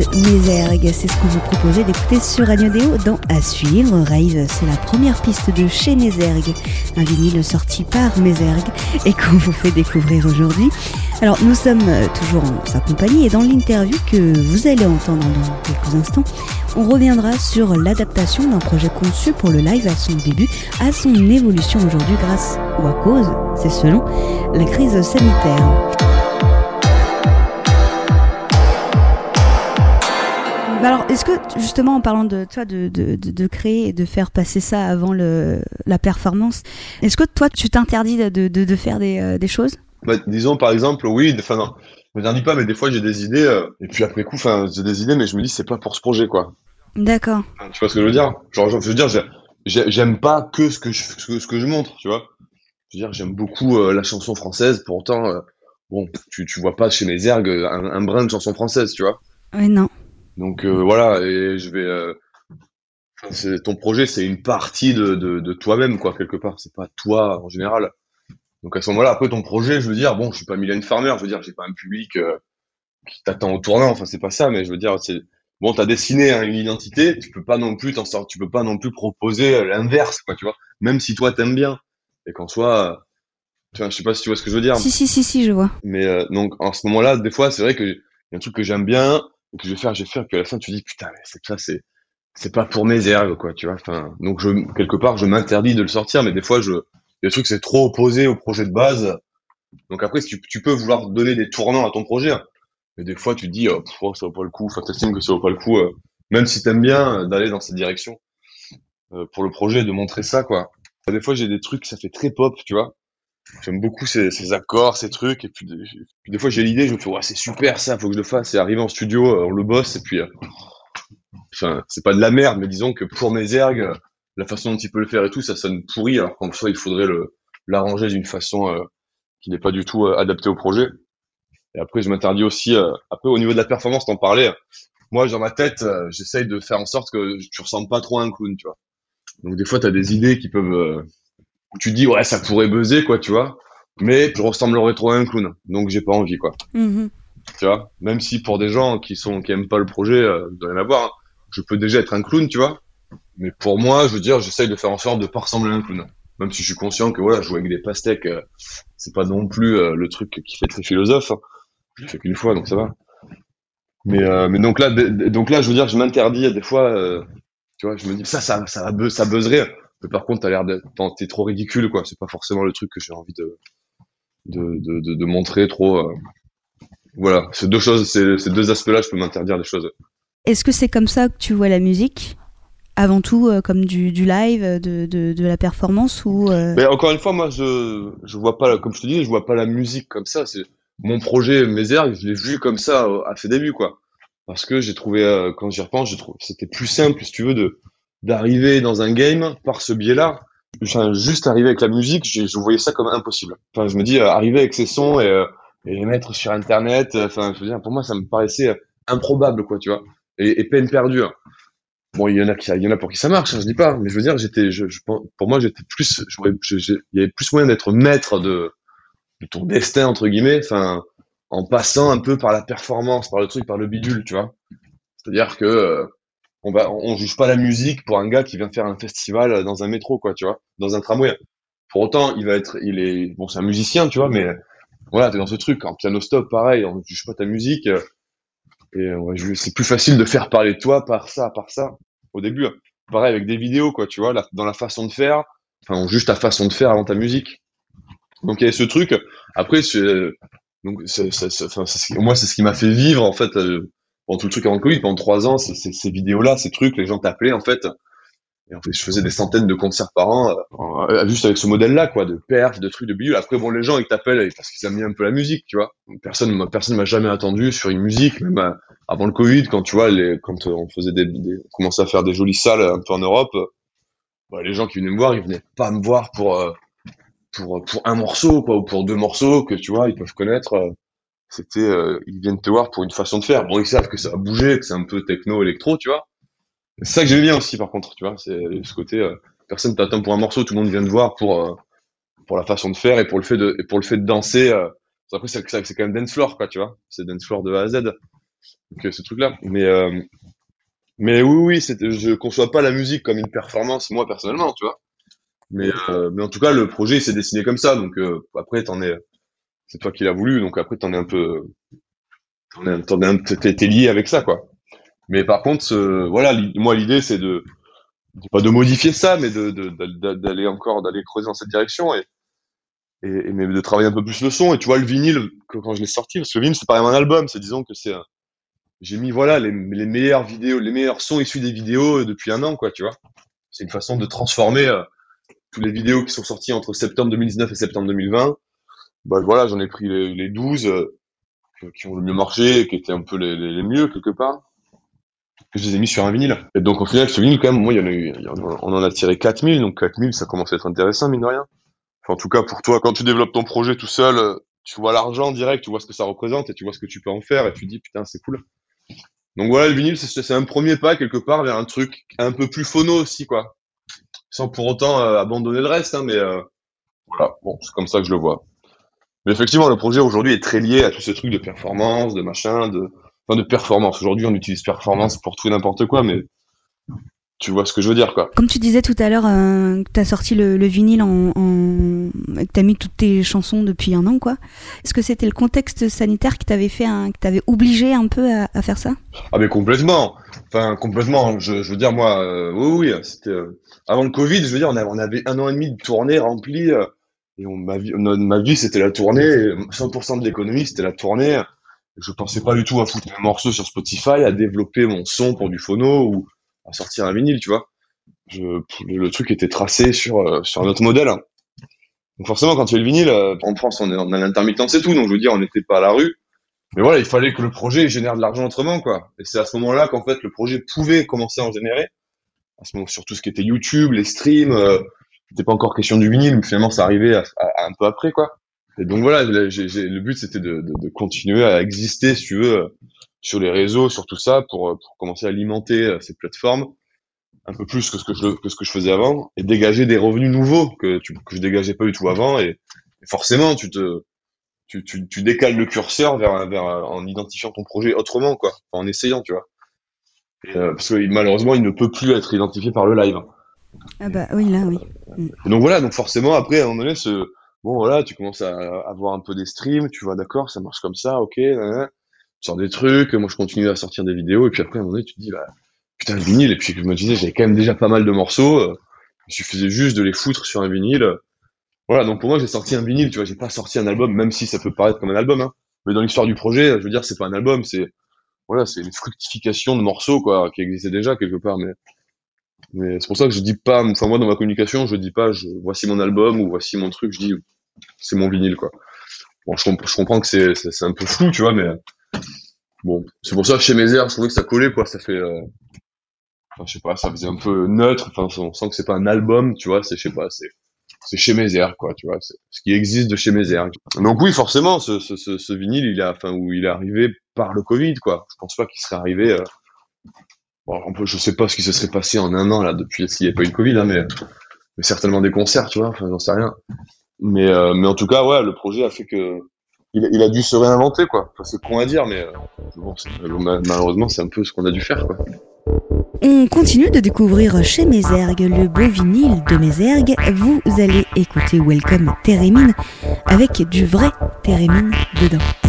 Speaker 1: De. C'est ce qu'on vous proposait d'écouter sur Radio dans À suivre. Rave, c'est la première piste de chez Mézergue, un vinyle sorti par Mézergue et qu'on vous fait découvrir aujourd'hui. Alors, nous sommes toujours en sa compagnie et dans l'interview que vous allez entendre dans quelques instants, on reviendra sur l'adaptation d'un projet conçu pour le live à son début, à son évolution aujourd'hui grâce ou à cause, c'est selon, la crise sanitaire. Bah alors, est-ce que justement en parlant de toi de, de, de, créer et de faire passer ça avant le, la performance, est-ce que toi tu t'interdis de, de, faire des, euh, des choses?
Speaker 2: Bah, Disons par exemple, oui, enfin non, je m'interdis pas, mais des fois j'ai des idées euh, et puis après coup, enfin j'ai des idées, mais je me dis c'est pas pour ce projet quoi.
Speaker 1: D'accord.
Speaker 2: Tu vois ce que je veux dire? Genre, je veux dire, j'aime pas que ce que je ce que je montre, tu vois? Je veux dire, j'aime beaucoup euh, la chanson française, pour autant, bon, tu, tu vois pas chez mes ergues un, un brin de chanson française, tu vois?
Speaker 1: Oui, non.
Speaker 2: Donc euh, voilà, et je vais. Euh, c'est ton projet, c'est une partie de, de, de toi-même, quoi, quelque part. C'est pas toi en général. Donc à ce moment-là, après ton projet, je veux dire, bon, je suis pas Mylène Farmer, je veux dire, j'ai pas un public euh, qui t'attend au tournant. Enfin, c'est pas ça, mais je veux dire, c'est bon, t'as dessiné hein, une identité, tu peux pas non plus t'en sortir, tu peux pas non plus proposer l'inverse, quoi, tu vois. Même si toi t'aimes bien et qu'en soit, tu vois, je sais pas si tu vois ce que je veux dire.
Speaker 1: Si si si si, je vois.
Speaker 2: Mais donc en ce moment-là, des fois, c'est vrai que y a un truc que j'aime bien, que je vais faire, je vais faire, puis à la fin tu dis putain, mais c'est ça, c'est c'est pas pour mes ergues quoi, tu vois. Enfin, donc je quelque part je m'interdis de le sortir, mais des fois je des trucs c'est trop opposé au projet de base. Donc après tu, tu peux vouloir donner des tournants à ton projet, hein. mais des fois tu te dis oh, oh, ça vaut pas le coup, enfin t'estimes que ça vaut pas le coup, euh, même si t'aimes bien euh, d'aller dans cette direction euh, pour le projet, de montrer ça quoi. Des fois j'ai des trucs ça fait très pop, tu vois. J'aime beaucoup ces, ces, accords, ces trucs. Et puis, des fois, j'ai l'idée, je me fais, ouais, c'est super ça, faut que je le fasse. Et arriver en studio, euh, on le bosse. Et puis, euh, enfin, c'est pas de la merde, mais disons que pour mes ergues, la façon dont il peut le faire et tout, ça sonne pourri. Alors qu'en soit, il faudrait le l'arranger d'une façon euh, qui n'est pas du tout adaptée au projet. Et après, je m'interdis aussi. après, au niveau de la performance, t'en parlais. Moi, dans ma tête, j'essaye de faire en sorte que tu ressembles pas trop à un clown, tu vois. Donc, des fois, t'as des idées qui peuvent tu dis ouais ça pourrait buzzer quoi tu vois. Mais je ressemblerais trop à un clown donc j'ai pas envie quoi.
Speaker 1: Mm-hmm.
Speaker 2: tu vois même si pour des gens qui sont qui aiment pas le projet euh, de rien à voir hein, je peux déjà être un clown tu vois. Mais pour moi je veux dire j'essaye de faire en sorte de pas ressembler à un clown. Même si je suis conscient que voilà jouer avec des pastèques euh, c'est pas non plus euh, le truc qui fait très philosophe hein. je fais qu'une fois donc ça va. Mais euh, mais donc là donc là je veux dire je m'interdis des fois tu vois je me dis ça ça ça va ça buzzerait mais par contre, t'as l'air d'être, t'es trop ridicule, quoi. C'est pas forcément le truc que j'ai envie de, de, de, de, montrer trop. Euh. Voilà, ces deux choses, ces, ces deux aspects-là, je peux m'interdire des choses.
Speaker 1: Est-ce que c'est comme ça que tu vois la musique? Avant tout euh, comme du, du live, de, de, de, la performance ou euh?
Speaker 2: Mais encore une fois, moi je je vois pas, comme je te dis, je vois pas la musique comme ça. C'est mon projet, mes airs, je l'ai vu comme ça à ses débuts, quoi. Parce que j'ai trouvé, quand j'y repense, j'ai trouvé c'était plus simple, si tu veux, de d'arriver dans un game par ce biais-là. juste arriver avec la musique, je, voyais ça comme impossible. Enfin, je me dis, euh, arriver avec ces sons et, euh, les mettre sur Internet, euh, enfin, pour moi, ça me paraissait improbable, quoi, tu vois, et, peine perdue. Hein. Bon, il y en a qui, pour qui ça marche, hein, je dis pas, mais je veux dire, j'étais, pour moi, j'étais plus, il y avait plus moyen d'être maître de, ton destin entre guillemets, en passant un peu par la performance, par le truc, par le bidule, tu vois. C'est-à-dire que on va, on juge pas la musique pour un gars qui vient faire un festival dans un métro, quoi, tu vois, dans un tramway. Pour autant, il va être, il est, bon, c'est un musicien, tu vois, mais voilà, t'es dans ce truc. En piano stop, pareil, on juge pas ta musique. Et c'est plus facile de faire parler de toi par ça, par ça, au début. Pareil avec des vidéos, quoi, tu vois, dans la façon de faire. Enfin, on juge ta façon de faire avant ta musique. Donc il y a ce truc. Après, donc, moi, c'est ce qui m'a fait vivre en fait euh, pendant tout le truc avant le Covid, pendant trois ans, ces vidéos-là, ces trucs, les gens t'appelaient en fait. Et en fait, je faisais des centaines de concerts par an, euh, juste avec ce modèle-là, quoi, de perf, de trucs, de bidule. Après, bon, les gens, ils t'appellent parce qu'ils aiment un peu la musique, tu vois. Personne, personne m'a jamais attendu sur une musique, même euh, avant le Covid, quand tu vois, les, quand euh, on faisait des, des, on commençait à faire des jolies salles un peu en Europe, bah, les gens qui venaient me voir, ils venaient pas me voir pour, pour, pour un morceau, quoi, ou pour deux morceaux que, tu vois, ils peuvent connaître c'était euh, ils viennent te voir pour une façon de faire. Bon, ils savent que ça va bouger, que c'est un peu techno, électro, tu vois. C'est ça que j'aime bien aussi, par contre, tu vois. C'est ce côté, euh, personne t'attend pour un morceau, tout le monde vient te voir pour euh, pour la façon de faire et pour le fait de et pour le fait de danser. après, c'est c'est quand même dance floor, quoi, tu vois. C'est dance floor de A à Z. que ce truc-là. Mais, euh, mais oui, oui, je conçois pas la musique comme une performance, moi, personnellement, tu vois. Mais, euh, mais en tout cas, le projet s'est dessiné comme ça. Donc euh, après, t'en es, c'est toi qui l'as voulu. Donc après, t'en es un peu, t'en es, t'en es, t'es lié avec ça, quoi. Mais par contre, voilà, moi, l'idée, c'est de, pas de modifier ça, mais de, d'aller encore, d'aller creuser dans cette direction et, et, mais de travailler un peu plus le son. Et tu vois, le vinyle, quand je l'ai sorti, parce que le vinyle, c'est pas un album, c'est disons que c'est, j'ai mis voilà les, les meilleures vidéos, les meilleurs sons issus des vidéos depuis un an, quoi, tu vois. C'est une façon de transformer tous les vidéos qui sont sorties entre septembre 2019 et septembre 2020, bah voilà, j'en ai pris les, les 12 euh, qui ont le mieux marché, qui étaient un peu les, mieux quelque part. Je les ai mis sur un vinyle. Et donc au final, ce vinyle, quand même, moi, il y en a eu, on en a tiré 4000, donc 4000, ça commence à être intéressant, mine de rien. Enfin, en tout cas, pour toi, quand tu développes ton projet tout seul, tu vois l'argent direct, tu vois ce que ça représente et tu vois ce que tu peux en faire et tu dis, putain, c'est cool. Donc voilà, le vinyle, c'est un premier pas quelque part vers un truc un peu plus phono aussi, quoi sans pour autant euh, abandonner le reste. Hein, mais euh, voilà, bon, c'est comme ça que je le vois. Mais effectivement, le projet aujourd'hui est très lié à tout ce truc de performance, de machin, de, enfin, de performance. Aujourd'hui, on utilise performance pour tout et n'importe quoi, mais tu vois ce que je veux dire, quoi.
Speaker 1: Comme tu disais tout à l'heure, euh, que tu as sorti le, vinyle en, en... que tu as mis toutes tes chansons depuis un an, quoi. Est-ce que c'était le contexte sanitaire qui t'avait fait, un... qui t'avait obligé un peu à, à, faire ça?
Speaker 2: Ah, mais complètement. Enfin, complètement. Je, je veux dire, moi, euh, oui, oui, c'était euh, avant le Covid. Je veux dire, on avait, on avait un an et demi de tournée remplie. Et on, ma vie, ma vie, c'était la tournée. 100% de l'économie, c'était la tournée. Je pensais pas du tout à foutre mes morceaux sur Spotify, à développer mon son pour du phono ou à sortir un vinyle, tu vois. Je, le truc était tracé sur, euh, sur un autre modèle. Donc forcément, quand tu fais le vinyle, euh, en France, on, est, on a l'intermittence et tout, donc je veux dire, on n'était pas à la rue. Mais voilà, il fallait que le projet génère de l'argent autrement, quoi. Et c'est à ce moment-là qu'en fait, le projet pouvait commencer à en générer. À ce moment, sur tout ce qui était YouTube, les streams, euh, c'était pas encore question du vinyle, mais finalement, ça arrivait à, un peu après, quoi. Et donc voilà, le but, c'était de, de, de, continuer à exister, si tu veux, sur les réseaux, sur tout ça, pour, pour commencer à alimenter euh, ces plateformes un peu plus que ce que je, que ce que je faisais avant et dégager des revenus nouveaux que, tu, que je dégageais pas du tout avant et, forcément tu te tu, tu, tu, décales le curseur vers, vers en identifiant ton projet autrement quoi. En essayant tu vois. Euh, parce que malheureusement il ne peut plus être identifié par le live
Speaker 1: ah bah oui là oui
Speaker 2: et donc voilà donc forcément après à un moment donné ce bon voilà tu commences à avoir un peu des streams tu vois d'accord ça marche comme ça ok tu sors des trucs, moi je continue à sortir des vidéos, et puis après à un moment donné tu te dis bah putain le vinyle, et puis je me disais j'avais quand même déjà pas mal de morceaux, euh, il suffisait juste de les foutre sur un vinyle. Voilà, donc pour moi j'ai sorti un vinyle, tu vois, j'ai pas sorti un album, même si ça peut paraître comme un album, hein. Mais dans l'histoire du projet, je veux dire, c'est pas un album, c'est voilà, c'est une fructification de morceaux quoi, qui existait déjà quelque part, mais mais c'est pour ça que je dis pas, enfin moi dans ma communication, je dis pas, je, voici mon album ou voici mon truc, je dis c'est mon vinyle quoi. Bon, je, comprends que c'est un peu flou, tu vois, mais Bon, c'est pour ça que chez Mézère, je trouvais que ça collait, quoi. Ça fait, euh... je sais pas, ça faisait un peu neutre. Enfin, on sent que c'est pas un album, tu vois. C'est, je sais pas, c'est, c'est chez Mézère, quoi. Tu vois, ce qui existe de chez Mézère. Donc oui, forcément, ce, ce, vinyle, il a, enfin, où il est arrivé par le Covid, quoi. Je pense pas qu'il serait arrivé. Euh... Bon, je sais pas ce qui se serait passé en un an là depuis s'il n'y avait pas eu Covid, hein, mais, certainement des concerts, tu vois. Enfin, j'en sais rien. Mais, euh, mais en tout cas, ouais, le projet a fait que il, a dû se réinventer, quoi. C'est con à dire, mais euh, bon, malheureusement, c'est un peu ce qu'on a dû faire, quoi.
Speaker 1: On continue de découvrir chez Mézergue le beau vinyle de Mézergue. Vous allez écouter Welcome Térémine avec du vrai Térémine dedans.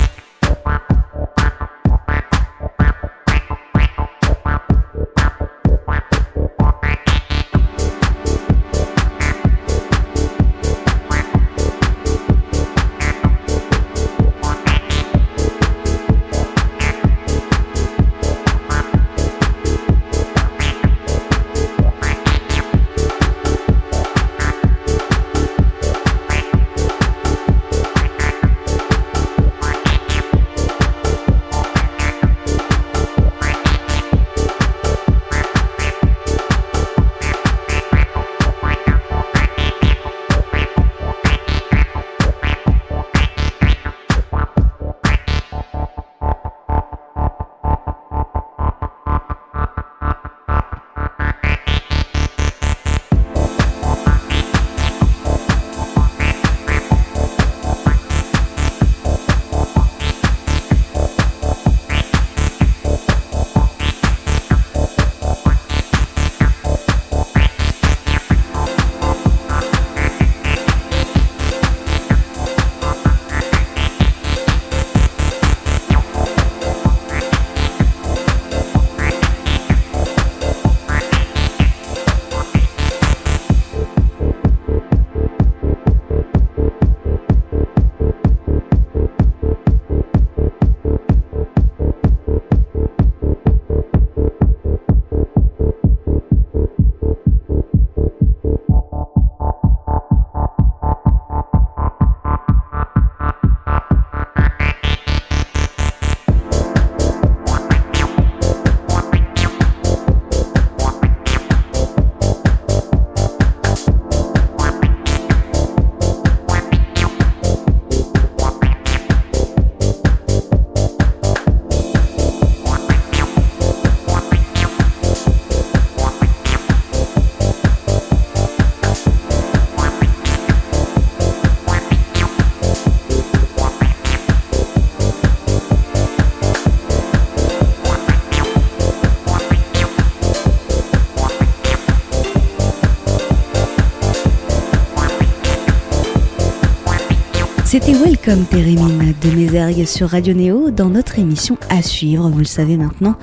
Speaker 1: C'était Welcome Térémine de Mézergue sur Radio Néo dans notre émission À suivre. Vous le savez maintenant,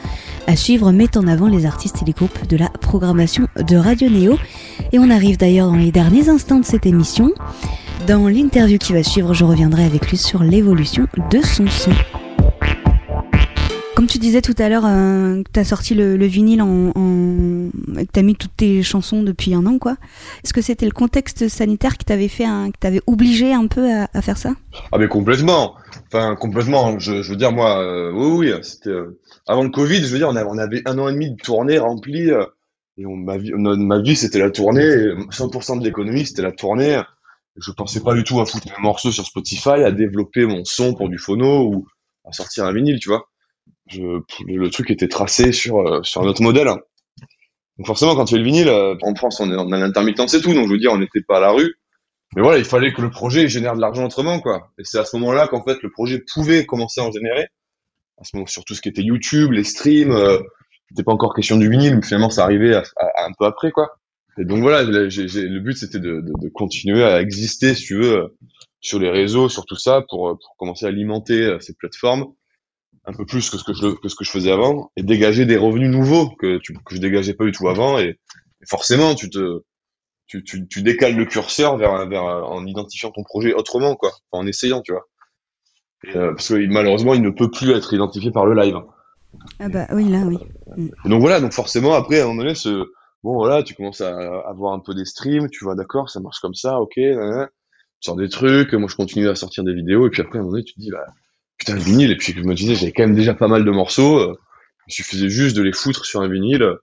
Speaker 1: À suivre met en avant les artistes et les groupes de la programmation de Radio Néo. Et on arrive d'ailleurs dans les derniers instants de cette émission. Dans l'interview qui va suivre, je reviendrai avec lui sur l'évolution de son son. Comme tu disais tout à l'heure, euh, tu as sorti le, vinyle en, en que tu as mis toutes tes chansons depuis un an, quoi. Est-ce que c'était le contexte sanitaire qui t'avait fait, un, qui t'avait obligé un peu à, faire ça?
Speaker 2: Ah mais complètement. Enfin complètement. Je, veux dire moi, euh, oui oui, c'était euh, avant le Covid. Je veux dire, on avait, un an et demi de tournée remplie et on, ma vie, c'était la tournée. 100% de l'économie c'était la tournée. Je pensais pas du tout à foutre mes morceaux sur Spotify, à développer mon son pour du phono ou à sortir un vinyle, tu vois je, le truc était tracé sur, euh, sur un autre modèle. Donc forcément, quand tu fais le vinyle, euh, en France, on est en intermittence et tout, donc je veux dire, on n'était pas à la rue. Mais voilà, il fallait que le projet génère de l'argent autrement, quoi. Et c'est à ce moment-là qu'en fait, le projet pouvait commencer à en générer. À ce moment, sur tout ce qui était YouTube, les streams, euh, c'était pas encore question du vinyle, mais finalement, ça arrivait un peu après, quoi. Et donc voilà, le but, c'était de, de, de, continuer à exister, si tu veux, sur les réseaux, sur tout ça, pour, pour commencer à alimenter ces plateformes un peu plus que ce que je, que ce que je faisais avant et dégager des revenus nouveaux que, tu, que je dégageais pas du tout avant et, forcément tu te tu, tu, tu, décales le curseur vers, vers en identifiant ton projet autrement quoi. En essayant tu vois. Euh, parce que malheureusement il ne peut plus être identifié par le live.
Speaker 1: Ah bah oui là oui.
Speaker 2: Donc voilà donc forcément après à un moment donné ce bon voilà tu commences à avoir un peu des streams tu vois d'accord ça marche comme ça ok tu sors des trucs moi je continue à sortir des vidéos et puis après à un moment donné tu te dis bah putain, le vinyle, et puis je me disais, j'avais quand même déjà pas mal de morceaux, euh, il suffisait juste de les foutre sur un vinyle.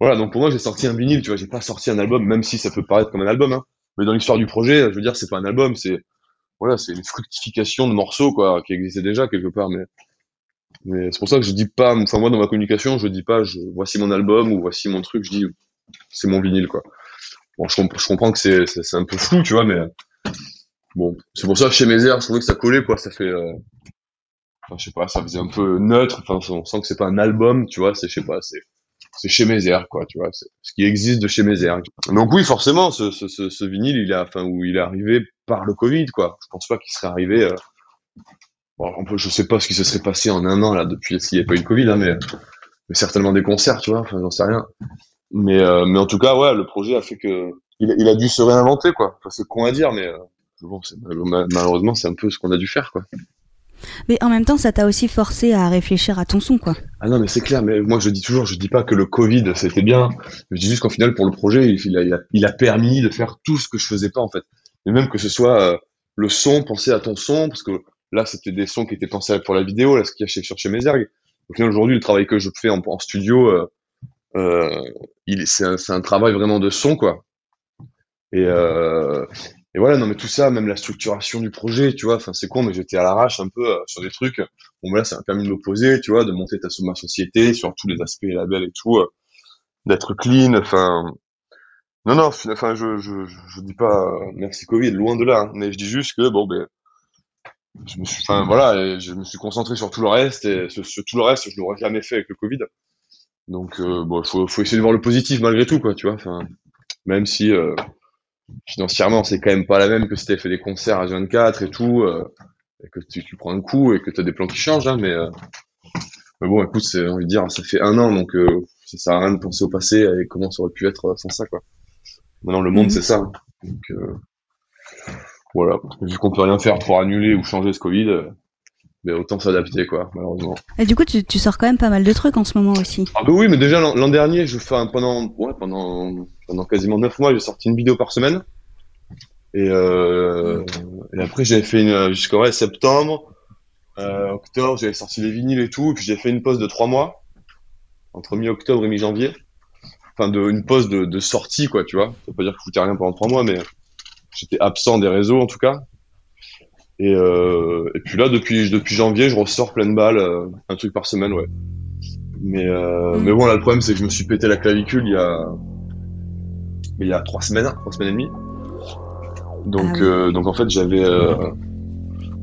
Speaker 2: Voilà, donc pour moi, j'ai sorti un vinyle, tu vois, j'ai pas sorti un album, même si ça peut paraître comme un album, hein. Mais dans l'histoire du projet, je veux dire, c'est pas un album, c'est, voilà, c'est une fructification de morceaux, quoi, qui existaient déjà quelque part, mais, mais c'est pour ça que je dis pas, enfin, moi, dans ma communication, je dis pas, je, voici mon album, ou voici mon truc, je dis, c'est mon vinyle, quoi. Bon, je, je comprends que c'est, c'est un peu flou, tu vois, mais, bon, c'est pour ça que chez Mézère, je trouvais que ça collait, quoi, ça fait, euh, Enfin, je sais pas, ça faisait un peu neutre. Enfin, on sent que c'est pas un album, tu vois. C'est, je sais pas, c'est, c'est chez Mézère, quoi, tu vois. Ce qui existe de chez Mézère. Donc oui, forcément, ce, ce, vinyle, il a, enfin, où il est arrivé par le Covid, quoi. Je pense pas qu'il serait arrivé. Euh... Bon, je sais pas ce qui se serait passé en un an là depuis s'il n'y avait pas eu le Covid, hein, mais, certainement des concerts, tu vois. Enfin, j'en sais rien. Mais, euh, mais en tout cas, ouais, le projet a fait que il, il a dû se réinventer, quoi. Enfin, c'est con à dire, mais euh, bon, malheureusement, c'est un peu ce qu'on a dû faire, quoi.
Speaker 1: Mais en même temps, ça t'a aussi forcé à réfléchir à ton son, quoi.
Speaker 2: Ah non, mais c'est clair. Mais moi, je dis toujours, je dis pas que le Covid c'était bien. Je dis juste qu'en final, pour le projet, il a, permis de faire tout ce que je faisais pas en fait. Et même que ce soit euh, le son, penser à ton son, parce que là, c'était des sons qui étaient pensés pour la vidéo, là, ce qu'il y a chez, chez Mézergue. Au final, aujourd'hui, le travail que je fais en, studio, euh, euh, c'est un, un, travail vraiment de son, quoi. Et, et voilà, non, mais tout ça, même la structuration du projet, tu vois, enfin, c'est con, mais j'étais à l'arrache un peu euh, sur des trucs. Bon, là, ça m'a permis de m'opposer, tu vois, de monter ta ma société sur tous les aspects labels et tout, euh, d'être clean, enfin. Non, non, enfin, je, je, je, dis pas euh, merci Covid, loin de là, hein, mais je dis juste que, bon, ben, je me suis, enfin, voilà, je me suis concentré sur tout le reste, et sur, tout le reste, je l'aurais jamais fait avec le Covid. Donc, bon, faut, faut essayer de voir le positif malgré tout, quoi, tu vois, enfin, même si, financièrement, c'est quand même pas la même que si t'avais fait des concerts à 24 et tout, euh, et que tu, tu, prends un coup et que t'as des plans qui changent, hein, mais, euh, mais bon, écoute, c'est envie de dire, ça fait un an, donc euh, ça sert à rien de penser au passé et comment ça aurait pu être sans ça, quoi. Maintenant, le monde, mhm. c'est ça. Hein. Donc, euh, voilà. Vu qu'on peut rien faire pour annuler ou changer ce Covid, mais autant s'adapter, quoi, malheureusement.
Speaker 1: Et du coup, tu, tu, sors quand même pas mal de trucs en ce moment aussi.
Speaker 2: Ah bah oui, mais déjà l'an dernier, je fais pendant, ouais, pendant pendant quasiment neuf mois, j'ai sorti une vidéo par semaine. Et, euh, et après, j'avais fait une jusqu'au ouais, septembre, euh, octobre, j'avais sorti les vinyles et tout. Et puis j'ai fait une pause de trois mois entre mi-octobre et mi-janvier. Enfin, de, une pause de, de sortie, quoi, tu vois. Ça veut pas dire que je foutais rien pendant trois mois, mais j'étais absent des réseaux en tout cas. Et, euh, et puis là, depuis, depuis janvier, je ressors pleine balle, euh, un truc par semaine, ouais. Mais, euh, mais bon, là, le problème, c'est que je me suis pété la clavicule il y a, il y a trois semaines, trois semaines et demie. Donc, ah euh, donc en fait, j'avais euh,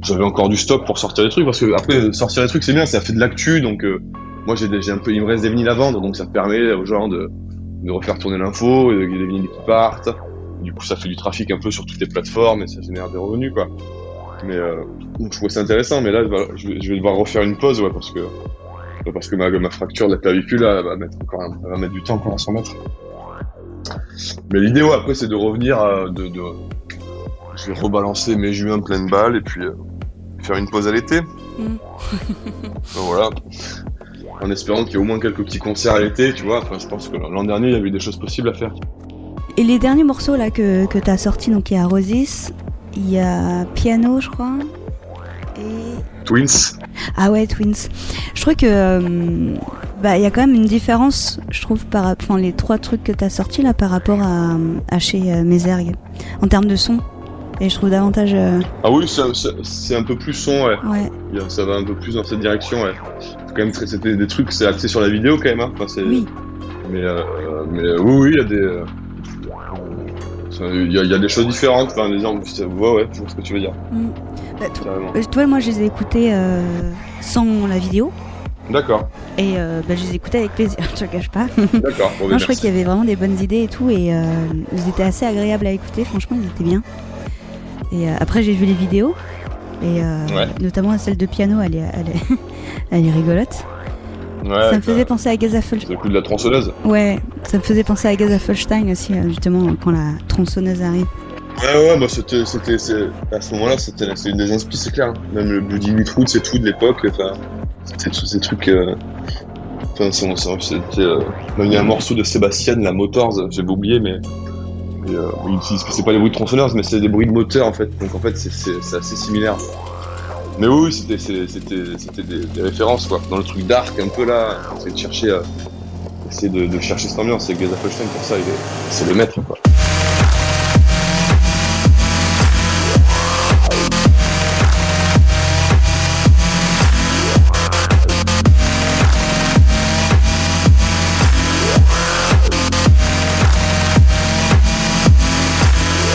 Speaker 2: j'avais encore du stock pour sortir des trucs parce que après sortir des trucs c'est bien, ça fait de l'actu. Donc euh, moi j'ai un peu, il me reste des vinyles à vendre, donc ça me permet aux gens de, de refaire tourner l'info, a des vinyles qui partent. Du coup, ça fait du trafic un peu sur toutes les plateformes et ça génère des revenus quoi. Mais euh, donc je trouve ça intéressant, mais là je vais, je vais devoir refaire une pause, ouais, parce que parce que ma, ma fracture de la clavicule là, elle va mettre encore, un- elle va mettre du temps à s'en mettre. Mais l'idée, ouais, après, c'est de revenir, à, de, de, je vais rebalancer mes juins pleine balle et puis euh, faire une pause à l'été.
Speaker 1: Mm.
Speaker 2: Donc voilà. En espérant qu'il y ait au moins quelques petits concerts à l'été, tu vois. Enfin, je pense que l'an dernier, il y avait des choses possibles à faire.
Speaker 1: Et les derniers morceaux là que, que t'as sortis, donc il y a Rosis, il y a Piano, je crois. Et.
Speaker 2: Twins.
Speaker 1: Ah ouais, Twins. Je trouve que. euh, bah, il y a quand même une différence, je trouve, par enfin, les trois trucs que t'as sortis là par rapport à, à chez euh, Mézergue. En termes de son. Et je trouve davantage. euh,
Speaker 2: Ah oui, c'est un peu plus son, ouais. Ça va un peu plus dans cette direction, ouais. Quand même c'était des trucs, c'est axé sur la vidéo quand même, hein. Enfin,
Speaker 1: Oui.
Speaker 2: Mais, euh, mais euh, oui, oui, il y a des. Il y, a, il y a des choses différentes. Enfin, les gens, ouais, ouais, je vois ce que tu veux dire.
Speaker 1: Mm. Bah, toi, moi, je les ai écoutés euh, sans la vidéo.
Speaker 2: D'accord,
Speaker 1: Et euh, bah, je les écoutais avec plaisir, je te cache pas.
Speaker 2: d'accord. Ben,
Speaker 1: je crois
Speaker 2: merci.
Speaker 1: qu'il y avait vraiment des bonnes idées et tout, et euh, ils étaient assez agréables à écouter, franchement, ils étaient bien. Et euh, après, j'ai vu les vidéos, et euh,
Speaker 2: Ouais.
Speaker 1: notamment celle de piano, elle est, elle est, elle est rigolote.
Speaker 2: Ouais,
Speaker 1: ça me faisait
Speaker 2: euh,
Speaker 1: penser à Gazafelstein.
Speaker 2: le coup de la tronçonneuse.
Speaker 1: Ouais, ça me faisait penser à Gazafelstein aussi, euh, justement, quand la tronçonneuse arrive.
Speaker 2: Ouais, ouais, bah c'était, c'était, c'est- à ce moment-là, c'était, c'est une des inspi, c'est clair. hein. Même le Bloody et tout de l'époque, enfin, c'était tous ces trucs. euh, Enfin, c'est- c'est- c'était. euh, même il y a un morceau de Sébastien, la Motors, j'avais oublié, mais. Mais, euh, il utilise- c'est pas des bruits de tronçonneuse, mais c'est des bruits de moteur en fait. Donc en fait, c'est, assez similaire. Mais oui, c'était, c'était, c'était des, références quoi. Dans le truc dark un peu là, c'est de chercher, euh, essayer de, de chercher cette ambiance. Et Gaza Felstein pour ça, c'est le maître.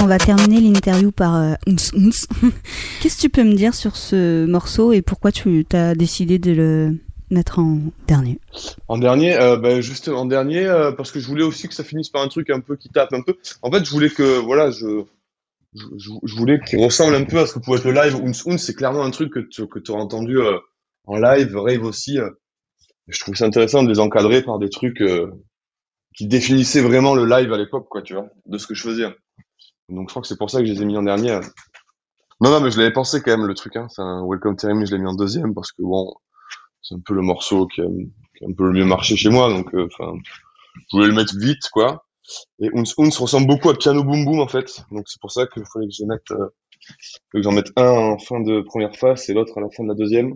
Speaker 1: Va terminer l'interview par euh. Qu'est-ce que tu peux me dire sur ce morceau et pourquoi tu as décidé de le mettre en dernier?
Speaker 2: En dernier, euh, ben, juste en dernier, euh, parce que je voulais aussi que ça finisse par un truc un peu qui tape un peu. En fait, je voulais que, voilà, je, voulais qu'il ressemble un peu à ce que pouvait être le live. Ounce Ounce, c'est clairement un truc que tu que entendu euh, en live, rave aussi. euh. Je trouve ça intéressant de les encadrer par des trucs qui définissaient vraiment le live à l'époque, quoi, tu vois, de ce que je faisais. Donc, je crois que c'est pour ça que je les ai mis en dernier. Non, non, mais je l'avais pensé quand même, le truc. Hein. C'est un Welcome to Remy, je l'ai mis en deuxième parce que, bon, c'est un peu le morceau qui a, un peu le mieux marché chez moi, donc euh, enfin, je voulais le mettre vite, quoi. Et Ounce Ounce ressemble beaucoup à Piano Boom Boom, en fait, donc c'est pour ça qu'il fallait que je mette, euh, que j'en mette un en fin de première face et l'autre à la fin de la deuxième.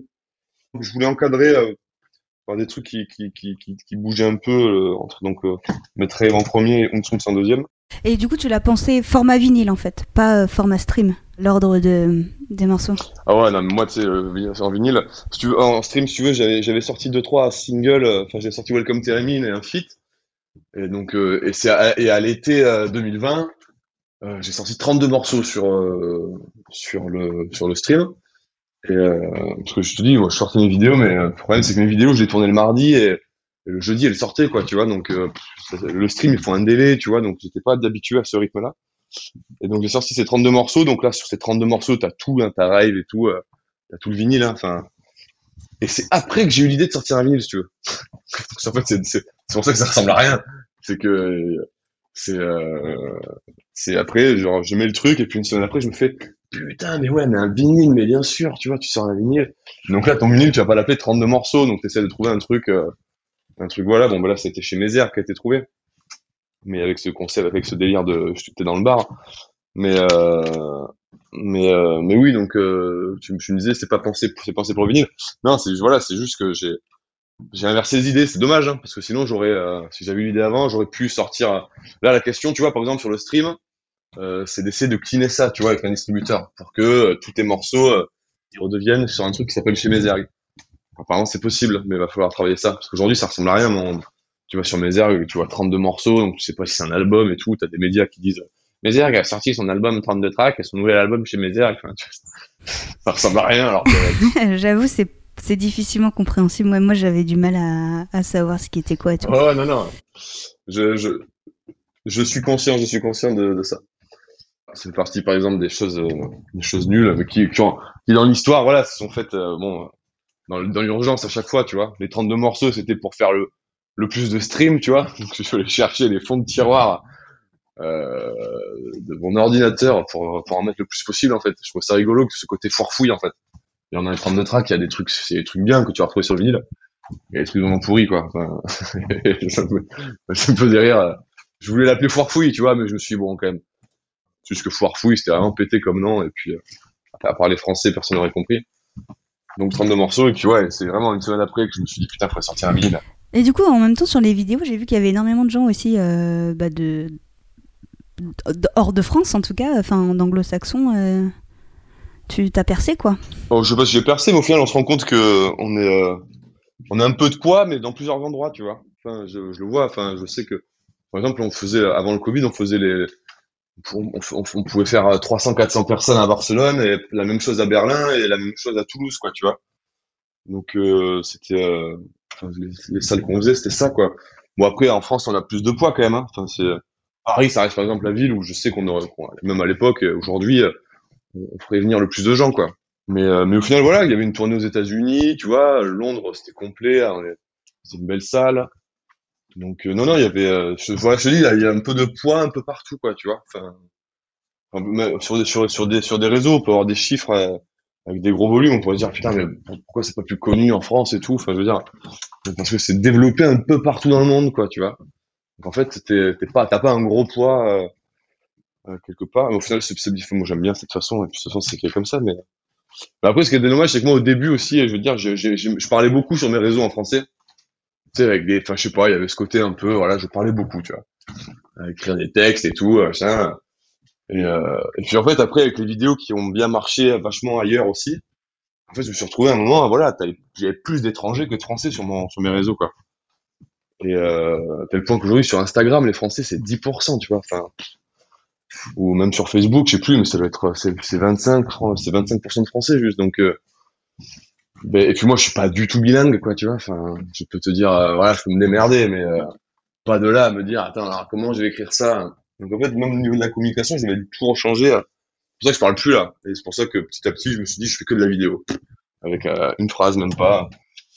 Speaker 2: Je voulais encadrer euh, par des trucs qui, qui, qui, qui, qui bougeaient un peu, euh, entre donc euh, mettre Rave en premier et Ounce Ounce en deuxième.
Speaker 1: Et du coup, tu l'as pensé format vinyle en fait, pas euh, format stream, l'ordre de, des morceaux.
Speaker 2: Ah ouais, non, moi, tu sais, euh, en vinyle, en stream, si tu veux, j'avais, sorti deux, trois singles, euh, enfin, j'avais sorti Welcome to Remy et un feat. Et donc, euh, et à, et à l'été euh, 2020, euh, j'ai sorti 32 morceaux sur, euh, sur le, sur le stream. Et, euh, parce que je te dis, moi, je sortais mes vidéos, mais euh, le problème, c'est que mes vidéos, je les tournais le mardi et le jeudi, elles sortaient, quoi, tu vois. Donc, euh, le stream, il faut un délai, tu vois, donc j'étais pas d'habitué à ce rythme-là. Et donc j'ai sorti ces 32 morceaux. Donc là, sur ces 32 morceaux, t'as tout, hein, t'as Rave et tout, euh, t'as tout le vinyle. hein, Enfin, et c'est après que j'ai eu l'idée de sortir un vinyle, si tu veux. En fait, c'est pour ça que ça ressemble à rien. C'est que c'est euh, c'est après, genre, je mets le truc et puis une semaine après, je me fais putain, mais ouais, mais un vinyle, mais bien sûr, tu vois, tu sors un vinyle. Donc là, ton vinyle, tu vas pas l'appeler 32 morceaux, donc t'essaies de trouver un truc, euh, un truc, voilà. Bon, bah là, c'était chez Mézère qui a été trouvé. Mais avec ce concept, avec ce délire de, j'étais dans le bar. Mais euh, mais euh, mais oui, donc euh, tu, me disais c'est pas pensé c'est pensé pour le vinyle. Non, c'est voilà, c'est juste que j'ai j'ai inversé les idées. C'est dommage hein, parce que sinon j'aurais euh, si j'avais eu l'idée avant, j'aurais pu sortir. Là, la question, tu vois, par exemple sur le stream, euh, c'est d'essayer de cleaner ça, tu vois, avec un distributeur pour que euh, tous tes morceaux ils redeviennent sur un truc qui s'appelle chez Mézergue. Apparemment, c'est possible, mais il va falloir travailler ça parce qu'aujourd'hui ça ressemble à rien. Mon... Tu vas sur Mézergue, tu vois 32 morceaux, donc tu sais pas si c'est un album et tout. T'as des médias qui disent Mézergue a sorti son album 32 tracks et son nouvel album chez Mézergue. Enfin, tu vois, ça ressemble à rien alors que.
Speaker 1: J'avoue, c'est c'est difficilement compréhensible. Moi, moi j'avais du mal à, à savoir ce qui était quoi tout.
Speaker 2: Oh non, non. Je, je, je suis conscient, je suis conscient de, de ça. fait partie par exemple des choses, euh, des choses nulles, mais qui, qui, ont, qui dans l'histoire, voilà, se sont faites euh, bon, dans, l'urgence à chaque fois, tu vois. Les 32 morceaux, c'était pour faire le, le plus de stream, tu vois. Donc je suis allé chercher les fonds de tiroir euh, de mon ordinateur pour, pour en mettre le plus possible, en fait. Je trouve ça rigolo que ce côté foirefouille, en fait. Il y en a un 32 tracks, il y a des trucs, c'est des trucs bien que tu vas retrouver sur le vinyle. Il y a des trucs vraiment pourris, quoi. Enfin, ça, me, ça. Je voulais l'appeler foirefouille, tu vois, mais je me suis dit, bon, quand même juste que Foirefouille, c'était vraiment pété comme nom, et puis, euh, à part les Français, personne n'aurait compris. Donc 32 morceaux, et puis ouais, c'est vraiment une semaine après que je me suis dit, putain, faudrait sortir un vinyle.
Speaker 1: Et du coup, en même temps, sur les vidéos, j'ai vu qu'il y avait énormément de gens aussi euh, bah de... hors de France, en tout cas, enfin d'anglo-saxons. Euh... Tu t'as percé, quoi
Speaker 2: oh, Je sais pas si j'ai percé, mais au final, on se rend compte que on est, euh... on a un peu de quoi, mais dans plusieurs endroits, tu vois. Enfin, je, je le vois, enfin, je sais que, par exemple, on faisait, avant le Covid, on faisait les, on, on, pouvait faire 300-400 euh, personnes à Barcelone et la même chose à Berlin et la même chose à Toulouse, quoi, tu vois. Donc euh, c'était euh, les, les, salles qu'on faisait, c'était ça, quoi. Bon après en France on a plus de poids quand même. Hein. Enfin c'est Paris, ça reste par exemple la ville où je sais qu'on aurait, même à l'époque, aujourd'hui, on ferait venir le plus de gens, quoi. Mais euh, mais au final voilà, il y avait une tournée aux États-Unis, tu vois, Londres c'était complet, c'est une belle salle. Donc euh, non, non, il y avait, euh, je, voilà, je te dis, il y a un peu de poids un peu partout, quoi, tu vois. Enfin, sur des sur, des sur des réseaux, on peut avoir des chiffres euh, avec des gros volumes, on pourrait se dire putain, mais pourquoi c'est pas plus connu en France et tout. Enfin, je veux dire, parce que c'est développé un peu partout dans le monde, quoi, tu vois. Donc en fait, t'es pas, t'as pas un gros poids euh, quelque part. Mais au final, c'est moi j'aime bien cette façon. Et puis de toute façon, c'est comme ça. Mais... après, ce qui est dommage, c'est que moi au début aussi, je veux dire, je, parlais beaucoup sur mes réseaux en français sais, avec des, enfin, je sais pas, il y avait ce côté un peu, voilà, je parlais beaucoup, tu vois. Écrire des textes et tout, machin. Et, euh, et puis en fait, après, avec les vidéos qui ont bien marché vachement ailleurs aussi, en fait, je me suis retrouvé à un moment, voilà, j'avais plus d'étrangers que de Français sur mon, sur mes réseaux, quoi. Et euh, à tel point qu'aujourd'hui, sur Instagram, les Français, c'est 10%, tu vois. Enfin, ou même sur Facebook, je sais plus, mais ça doit être, c'est 25, c'est 25% de Français juste. Donc, euh, et puis moi, je suis pas du tout bilingue, quoi, tu vois. Enfin, je peux te dire, euh, voilà, je peux me démerder, mais euh, pas de là à me dire, attends, alors comment je vais écrire ça? Donc en fait, même au niveau de la communication, je vais tout changer. C'est pour ça que je parle plus là. Et c'est pour ça que petit à petit, je me suis dit, je fais que de la vidéo, avec euh, une phrase, même pas.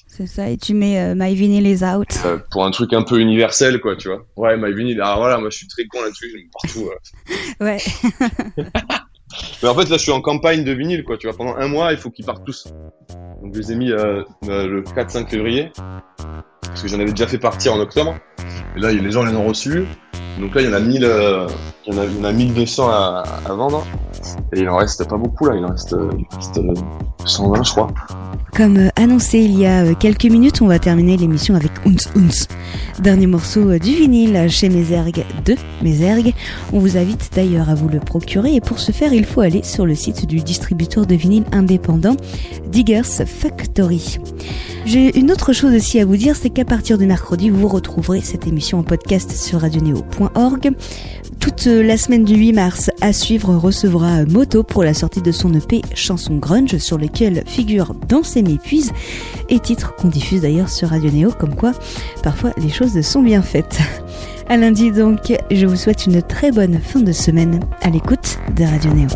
Speaker 1: C'est ça, et tu mets My Vinyl is out.
Speaker 2: pour un truc un peu universel, quoi, tu vois. Ouais, My Vinyl, alors voilà, moi je suis très con là-dessus, je partout.
Speaker 1: ouais.
Speaker 2: Mais en fait, là, je suis en campagne de vinyle, quoi. Tu vois, pendant un mois, il faut qu'ils partent tous. Donc, je les ai mis euh, euh le 4-5 février. Parce que j'en avais déjà fait partir en octobre. Et là, les gens les ont reçus. Donc là, il y en a 1000, euh, il, y en a, il y en a 1200 à, vendre. Et il en reste pas beaucoup, là. Il en reste, il reste 120, je crois.
Speaker 1: Comme annoncé il y a quelques minutes, on va terminer l'émission avec Unz Unz, dernier morceau du vinyle chez Mézergue de Mézergue. On vous invite d'ailleurs à vous le procurer et pour ce faire, il faut aller sur le site du distributeur de vinyle indépendant Diggers Factory. J'ai une autre chose aussi à vous dire, c'est qu'à partir de mercredi, vous retrouverez cette émission en podcast sur radioneo.org. Toute la semaine du 8 mars à suivre recevra Moto pour la sortie de son EP Chanson Grunge sur lequel figure Danser m'épuise et titre qu'on diffuse d'ailleurs sur Radio Néo comme quoi parfois les choses sont bien faites. À lundi donc, je vous souhaite une très bonne fin de semaine à l'écoute de Radio Néo.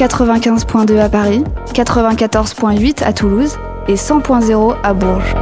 Speaker 3: 95.2 à Paris, 94.8 à Toulouse et 100.0 à Bourges.